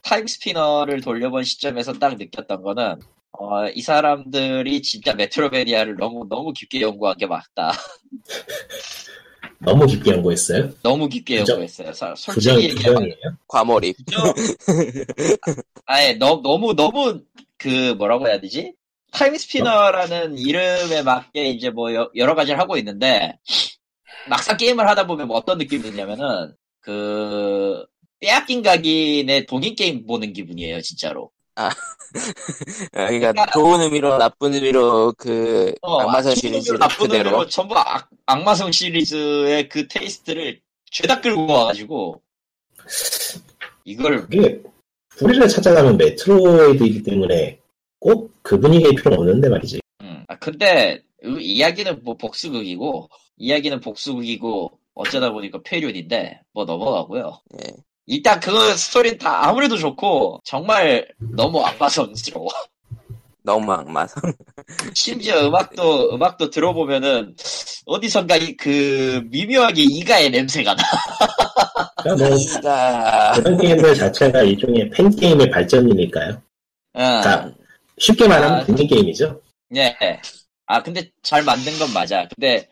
Speaker 3: 타임 스피너를 돌려본 시점에서 딱 느꼈던 거는, 어, 이 사람들이 진짜 metroidvania를 너무, 너무 깊게 연구한 게 맞다.
Speaker 4: 너무 깊게 연구했어요?
Speaker 3: 너무 깊게
Speaker 4: 부정-
Speaker 3: 연구했어요. 솔직히 얘기하면.
Speaker 1: 과몰입.
Speaker 3: 아예, 너, 너무, 너무, 그, 뭐라고 해야 되지? 타임스피너라는 이름에 맞게 이제 뭐 여- 여러 가지를 하고 있는데, 막상 게임을 하다 보면 뭐 어떤 느낌이 드냐면은, 그, 빼앗긴 각인의 동인 게임 보는 기분이에요, 진짜로.
Speaker 1: 아, 그러니까 좋은 의미로 나쁜 의미로 그
Speaker 3: 어,
Speaker 1: 악마성
Speaker 3: 아,
Speaker 1: 시리즈
Speaker 3: 좋은 의미로 나쁜
Speaker 1: 그대로.
Speaker 3: 의미로 전부 악, 악마성 시리즈의 그 테이스트를 죄다 끌고 와가지고, 이걸,
Speaker 4: 그게 뿌리를 찾아가면 메트로이드이기 때문에 꼭 그 분위기일 필요는 없는데 말이지.
Speaker 3: 음, 아, 근데, 이- 이야기는 뭐 복수극이고, 이야기는 복수극이고, 어쩌다 보니까 폐륜인데, 뭐 넘어가고요.
Speaker 1: 예.
Speaker 3: 일단 그 스토리는 다 아무래도 좋고, 정말 너무 악마성스러워.
Speaker 1: 너무 악마성.
Speaker 3: 심지어 음악도, 음악도 들어보면은, 어디선가 이, 그, 미묘하게 이가의 냄새가 나.
Speaker 4: 그러니까 뭐
Speaker 1: 이가
Speaker 4: 그런 게임들 자체가 일종의 팬 게임의 발전이니까요.
Speaker 3: 어,
Speaker 4: 그러니까 쉽게 말하면
Speaker 3: 아,
Speaker 4: 분위 게임이죠.
Speaker 3: 예. 아, 근데 잘 만든 건 맞아. 근데,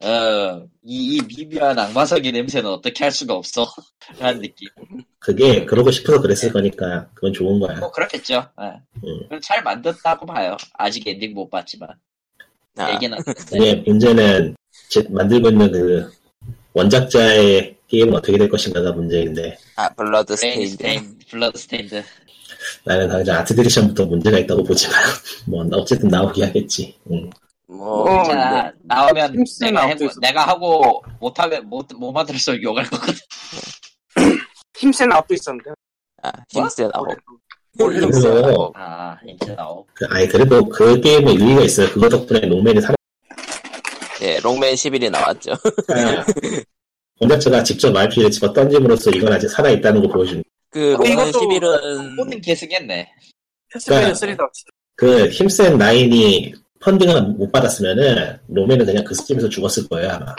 Speaker 3: 어, 이, 이 미묘한 악마성의 냄새는 어떻게 할 수가 없어. 라는 느낌.
Speaker 4: 그게 그러고 싶어서 그랬을 거니까 그건 좋은 거야.
Speaker 3: 뭐 그렇겠죠. 예.
Speaker 4: 음.
Speaker 3: 잘 만들었다고 봐요. 아직 엔딩 못 봤지만
Speaker 1: 아,
Speaker 3: 얘기는
Speaker 4: 이게 문제는 제- 만들고 있는 그 원작자의 게임은 어떻게 될 것인가가 문제인데
Speaker 1: 아 블러드 스테인드.
Speaker 3: 스테인, 블러드 스테인드.
Speaker 4: 나는 당장 아트 디렉션부터 문제가 있다고 보지만 뭐 어쨌든 나오게 하겠지. 음.
Speaker 1: 뭐
Speaker 2: 어,
Speaker 3: 자 나오면 내가
Speaker 2: 아웃도
Speaker 3: 해보,
Speaker 2: 있어.
Speaker 3: 내가 하고 못하면 못못 만들어서 욕할 거거든.
Speaker 2: 힘센 앞도 있었는데
Speaker 1: 아, 나오.
Speaker 2: 뭘
Speaker 1: 힘세
Speaker 4: 그래서-
Speaker 1: 나오.
Speaker 3: 아 이제 나오.
Speaker 4: 그, 아니 그래도 그 게임에 의의가 있어요. 그거 덕분에 롱맨이 살아.
Speaker 1: 예, 롱맨 11이 나왔죠.
Speaker 4: 원작자가 직접 RP를 집어 던짐으로써 이건 아직 살아 있다는 거 보여준.
Speaker 1: 그
Speaker 2: 어,
Speaker 1: 롱맨
Speaker 2: 이것도
Speaker 1: 11은
Speaker 3: 꽂는 계승했네.
Speaker 2: 패스맨 3다
Speaker 4: 그 힘센 라인이 펀딩을 못 받았으면은 롱맨은 그냥 그 스팀에서 죽었을 거예요 아마.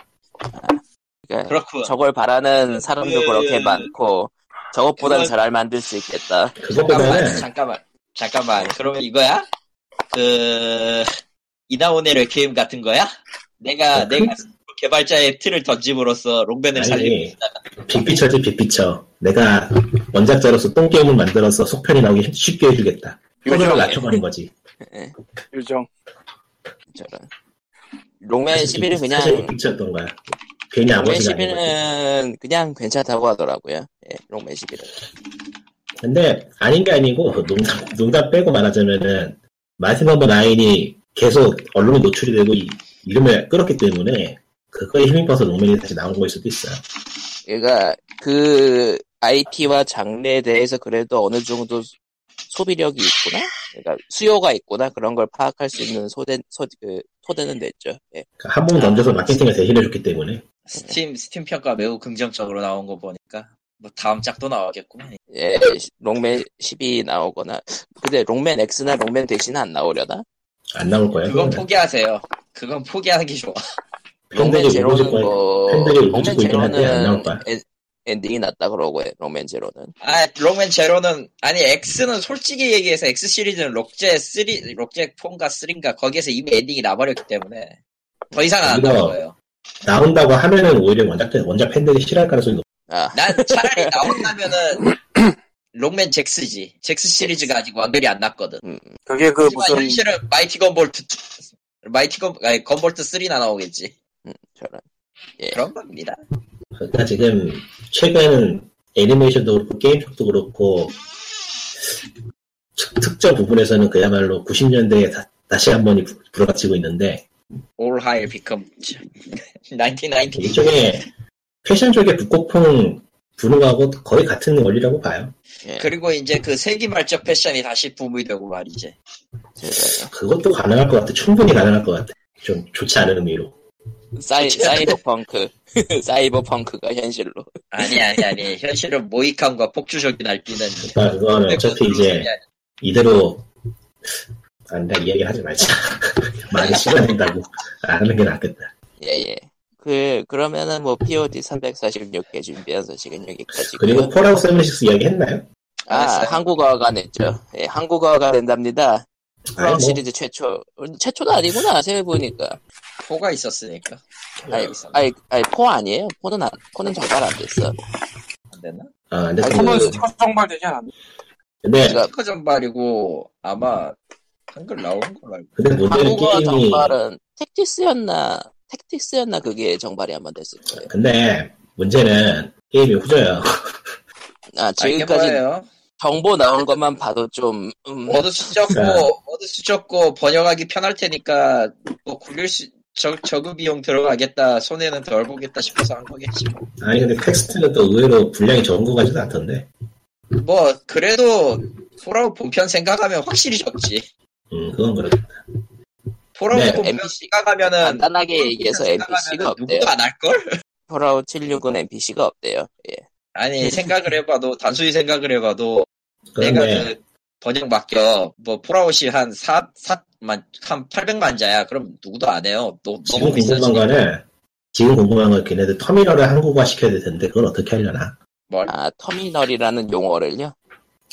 Speaker 1: 그러니까
Speaker 3: 그렇군.
Speaker 1: 저걸 바라는 사람도
Speaker 3: 그-
Speaker 1: 그렇게 많고 저것보단
Speaker 3: 그건-
Speaker 1: 잘 만들 수 있겠다.
Speaker 3: 잠깐만
Speaker 4: 그거보다는
Speaker 3: 잠깐만 잠깐만. 그러면 이거야? 그 이나온의 레퀴엠 같은 거야? 내가
Speaker 4: 어, 그-
Speaker 3: 내가 개발자의 틀을 던짐으로써 록맨을 살리고
Speaker 4: 아니 빅피처지 빅피처. 내가 원작자로서 똥게임을 만들어서 속편이 나오기 쉽게 해주겠다. 허들을 낮춰가는 거지.
Speaker 2: 요정
Speaker 1: 저런. 록맨 11은 그냥
Speaker 4: big picture였던 거야. 괜히
Speaker 1: 록맨
Speaker 4: 아버지가 아닌 거지.
Speaker 1: 11은 그냥 괜찮다고 하더라고요. 예, 록맨 11은.
Speaker 4: 근데 아닌 게 아니고 농담, 농담 빼고 말하자면은 마이티 넘버 나인이 계속 언론에 노출이 되고 이, 이름을 끌었기 때문에 그거에 힘입어서 록맨이 다시 나온 거일 수도 있어요.
Speaker 1: 그러니까 그 IP와 장르에 대해서 그래도 어느 정도 소비력이 있구나. 그러니까 수요가 있구나 그런 걸 파악할 수 있는 소대 소, 그, 토대는 됐죠. 예.
Speaker 4: 한번 던져서 마케팅을 대신해줬기 때문에
Speaker 3: 스팀 스팀 평가 매우 긍정적으로 나온 거 보니까 뭐 다음 작도 나오겠구만.
Speaker 1: 예, 록맨 10이 나오거나 근데 록맨 X나 록맨 대시 안 나오려나?
Speaker 4: 안 나올 거예요.
Speaker 3: 그건. 포기하세요. 그건 포기하는 게 좋아.
Speaker 1: 록맨 제로는 뭐 록맨 제로는 엔딩이 낫다 그러고 해, 록맨 제로는.
Speaker 3: 아, 록맨 제로는, 아니, X는 솔직히 얘기해서 X 시리즈는 록제 3, 록제 4인가 3인가 거기에서 이미 엔딩이 나버렸기 때문에 더 이상 안 나올 거예요.
Speaker 4: 나온다고 하면은 오히려 원작, 원작 팬들이 싫어할 가능성이 높
Speaker 1: 아,
Speaker 3: 난 차라리 나온다면은 록맨 젝스지. 젝스 시리즈가 아직 완결이 안 났거든.
Speaker 2: 그게 그 무슨
Speaker 3: 현실은 마이티 건볼트 2, 마이티 건, 아니, 건볼트 3나 나오겠지.
Speaker 1: 음, 저런.
Speaker 3: 그런 겁니다.
Speaker 4: 그러니까 지금 최근 애니메이션도 그렇고 게임 쪽도 그렇고 특- 특정 부분에서는 그야말로 90년대에 다, 다시 한 번이 부- 불어닥치고 있는데
Speaker 3: All high become 1990.
Speaker 4: 이쪽에 패션 쪽에 복고풍 부는 거하고 거의 같은 원리라고 봐요.
Speaker 1: 예,
Speaker 3: 그리고 이제 그 세기말적 패션이 다시 붐이 되고 말이지.
Speaker 4: 그것도 가능할 것 같아. 충분히 가능할 것 같아. 좀 좋지 않은 의미로.
Speaker 1: 사이, 사이버펑크. 사이버펑크가 현실로.
Speaker 3: 아니, 아니, 아니. 현실은 모이칸과 폭주적인 날뛰는.
Speaker 4: 그러니까 그거는 어차피 이제 이대로 안다 이야기 하지 말자. 많이 시간 된다고 안 하는 게 낫겠다.
Speaker 1: 예, 예. 그, 그러면은 뭐, POD 346개 준비한 소식은 여기까지고요.
Speaker 4: 그리고 폴아웃 76 이야기 했나요?
Speaker 1: 아,
Speaker 3: 했어요.
Speaker 1: 한국어가 냈죠. 예, 한국어가 낸답니다.
Speaker 4: 아니,
Speaker 1: 프라운
Speaker 4: 뭐,
Speaker 1: 시리즈 최초. 최초도 아니구나, 생각해보니까.
Speaker 3: 포가 있었으니까.
Speaker 1: 아이, 아이, 아이, 포 아니에요? 포는 안, 포는 정말 안 됐어.
Speaker 3: 안 됐나?
Speaker 4: 아, 근데
Speaker 2: 아니,
Speaker 4: 그,
Speaker 2: 포는 스티커 정발 되지 않았나?
Speaker 4: 근데,
Speaker 1: 그러니까
Speaker 3: 스티커 전발이고, 아마, 한글 나오는 걸로 알고.
Speaker 4: 근데 문제는
Speaker 1: 한국어
Speaker 4: 게임이,
Speaker 1: 정발은 텍티스였나, 텍티스였나 그게 정발이 한번 됐을 거예요.
Speaker 4: 근데 문제는 게임이 후져요.
Speaker 1: 아,
Speaker 3: 아,
Speaker 1: 지금까지? 정보 나온 것만 봐도 좀, 음,
Speaker 3: word 수 적고,
Speaker 4: 네.
Speaker 3: word 수 적고, 번역하기 편할 테니까, 뭐, 굴릴 수, 저, 적은 비용 들어가겠다, 손해는 덜 보겠다 싶어서 한 거겠지. 뭐.
Speaker 4: 아니, 근데 텍스트는 또 의외로 분량이 적은 거 같지도 않던데.
Speaker 3: 뭐, 그래도, 폴아웃 본편 생각하면 확실히 적지.
Speaker 4: 음, 그건 그렇다.
Speaker 3: 폴아웃
Speaker 4: 네.
Speaker 3: 본편
Speaker 1: NPC
Speaker 3: 생각하면은,
Speaker 1: 간단하게
Speaker 3: 폴아웃
Speaker 1: 얘기해서 NPC가 없대요.
Speaker 3: 누구도 안 할걸?
Speaker 1: 폴아웃 76은 NPC가 없대요. 예.
Speaker 3: 아니, 생각을 해봐도, 단순히 생각을 해봐도, 내가
Speaker 4: 그런데,
Speaker 3: 그 번역 맡겨 뭐 폴아웃이 한 4, 4 만 한 800만 자야 그럼 누구도 안 해요 너,
Speaker 4: 지금 궁금한 거는, 지금 궁금한 건 걔네들 터미널을 한국화 시켜야 될 텐데, 그건 어떻게 하려나?
Speaker 3: 뭘
Speaker 1: 아, 터미널이라는 용어를요?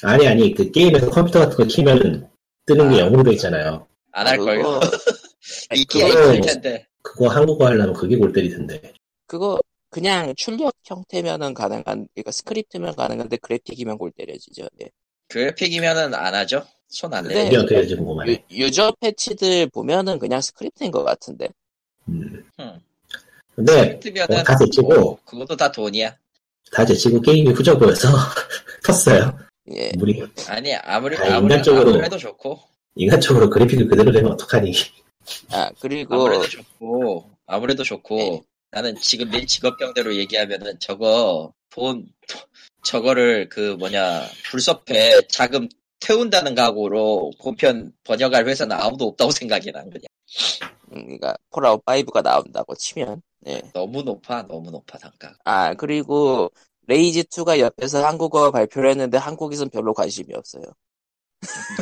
Speaker 4: 아니, 아니, 그 게임에서 컴퓨터 같은 거 키면 뜨는 게
Speaker 3: 아.
Speaker 4: 영어로 돼 있잖아요.
Speaker 3: 안 할걸요
Speaker 1: 그거,
Speaker 3: 있긴 있을 텐데
Speaker 4: 그거 한국화 하려면 그게 골 때릴 텐데.
Speaker 1: 그거, 그냥 출력 형태면은 가능한, 그러니까 스크립트면 가능한데 그래픽이면 골 때려지죠. 예.
Speaker 3: 그래픽이면은 안 하죠 손 안
Speaker 1: 네.
Speaker 3: 대요
Speaker 4: 이게 어떻게 될지 궁금하네.
Speaker 1: 유, 유저 패치들 보면은 그냥 스크립트인 것 같은데.
Speaker 4: 음.
Speaker 3: 음.
Speaker 4: 근데, 어, 다 제치고,
Speaker 3: 뭐, 그것도 다 돈이야
Speaker 4: 다 제치고 게임이 후져 보여서 텄어요.
Speaker 1: 예.
Speaker 4: 우리
Speaker 3: 아니 아무리
Speaker 4: 아,
Speaker 3: 아무리
Speaker 4: 인간적으로-
Speaker 3: 아무래도 좋고
Speaker 4: 인간적으로 그래픽을 그대로 되면 어떡하니.
Speaker 1: 아, 그리고,
Speaker 3: 아무래도 좋고 아무래도 좋고
Speaker 1: 네.
Speaker 3: 나는 지금 내 직업병대로 얘기하면은 저거 돈 저거를 그 뭐냐 불섭해 자금 태운다는 각오로 본편 번역할 회사는 아무도 없다고 생각이 난 그냥
Speaker 1: 음, 그러니까 폴아웃 5가 나온다고 치면. 예.
Speaker 3: 너무 높아 너무 높아 단가
Speaker 1: 아, 그리고 레이지 2가 옆에서 한국어 발표를 했는데 한국에선 별로 관심이 없어요.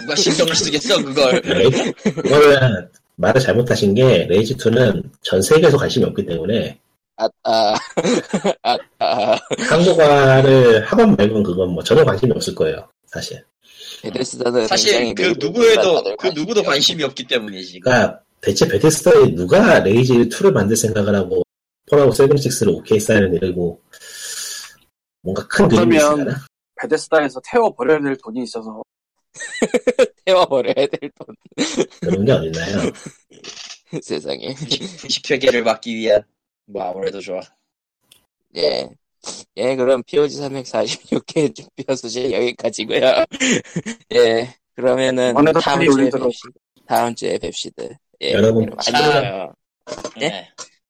Speaker 3: 누가 신경을 쓰겠어 그걸
Speaker 4: 레이지, 그거는 말을 잘못하신 게 레이지 2는 전 세계에서 관심이 없기 때문에
Speaker 1: 아, 아, 아, 아,
Speaker 4: 한국어를 학원 말고는 그건 뭐 전혀 관심이 없을 거예요. 사실.
Speaker 1: 베데스다는
Speaker 3: 사실 그 누구에도 그 누구도
Speaker 1: 관심이
Speaker 3: 없기 때문이지
Speaker 4: 그러니까 대체 베테스다에 누가 레이지2를 만들 생각을 하고 폴아웃 76를 오케이 사인을 내리고 뭔가 큰 그림이 있으나
Speaker 2: 베데스다에서 태워 버려야 될 돈이 있어서
Speaker 1: 태워 버려야 될 돈.
Speaker 4: 그런 게 어딨나요?
Speaker 1: 세상에.
Speaker 3: 분식 회계를 받기 위한 뭐 아무래도 좋아
Speaker 1: 예. 예, 그럼 POG 346회 준비한 소식 여기까지고요 예. 그러면은 다음 주에. 뵙시다. 다음 주에 뵙시다. 예.
Speaker 4: 여러분,
Speaker 1: 안녕. 예?
Speaker 3: 네.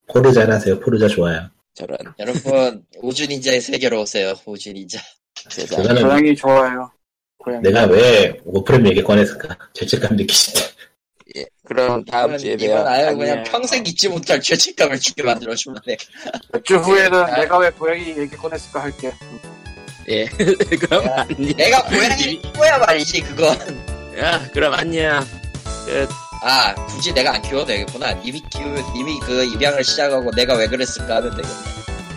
Speaker 4: 포르자 하세요. 포르자 좋아요.
Speaker 1: 저런
Speaker 3: 여러분 우주 닌자의 세계로 오세요 우주 닌자.
Speaker 4: 그거는
Speaker 2: 고양이 좋아요. 고양이.
Speaker 4: 내가 왜 오프렘 얘기 꺼냈을까? 죄책감 느끼시네.
Speaker 1: 예. 그럼 다음
Speaker 3: 이건,
Speaker 1: 주에 봬요.
Speaker 3: 이건 아예
Speaker 1: 안녕.
Speaker 3: 그냥 평생 잊지 못할 죄책감을 주게 만들어주면
Speaker 2: 돼몇주 후에는
Speaker 3: 아.
Speaker 2: 내가 왜 고양이 얘기 꺼냈을까 할게.
Speaker 1: 예. 그럼
Speaker 3: 야,
Speaker 1: 안녕.
Speaker 3: 내가 고양이 키워야 말이지 그건
Speaker 1: 야, 그럼 안녕. 끝.
Speaker 3: 아 굳이 내가 안 키워도 되겠구나 이미 키우 이미 그 입양을 시작하고 내가 왜 그랬을까 하면 되겠네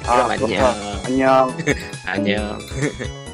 Speaker 1: 그럼 안녕.
Speaker 2: 그렇다. 안녕.
Speaker 1: 안녕.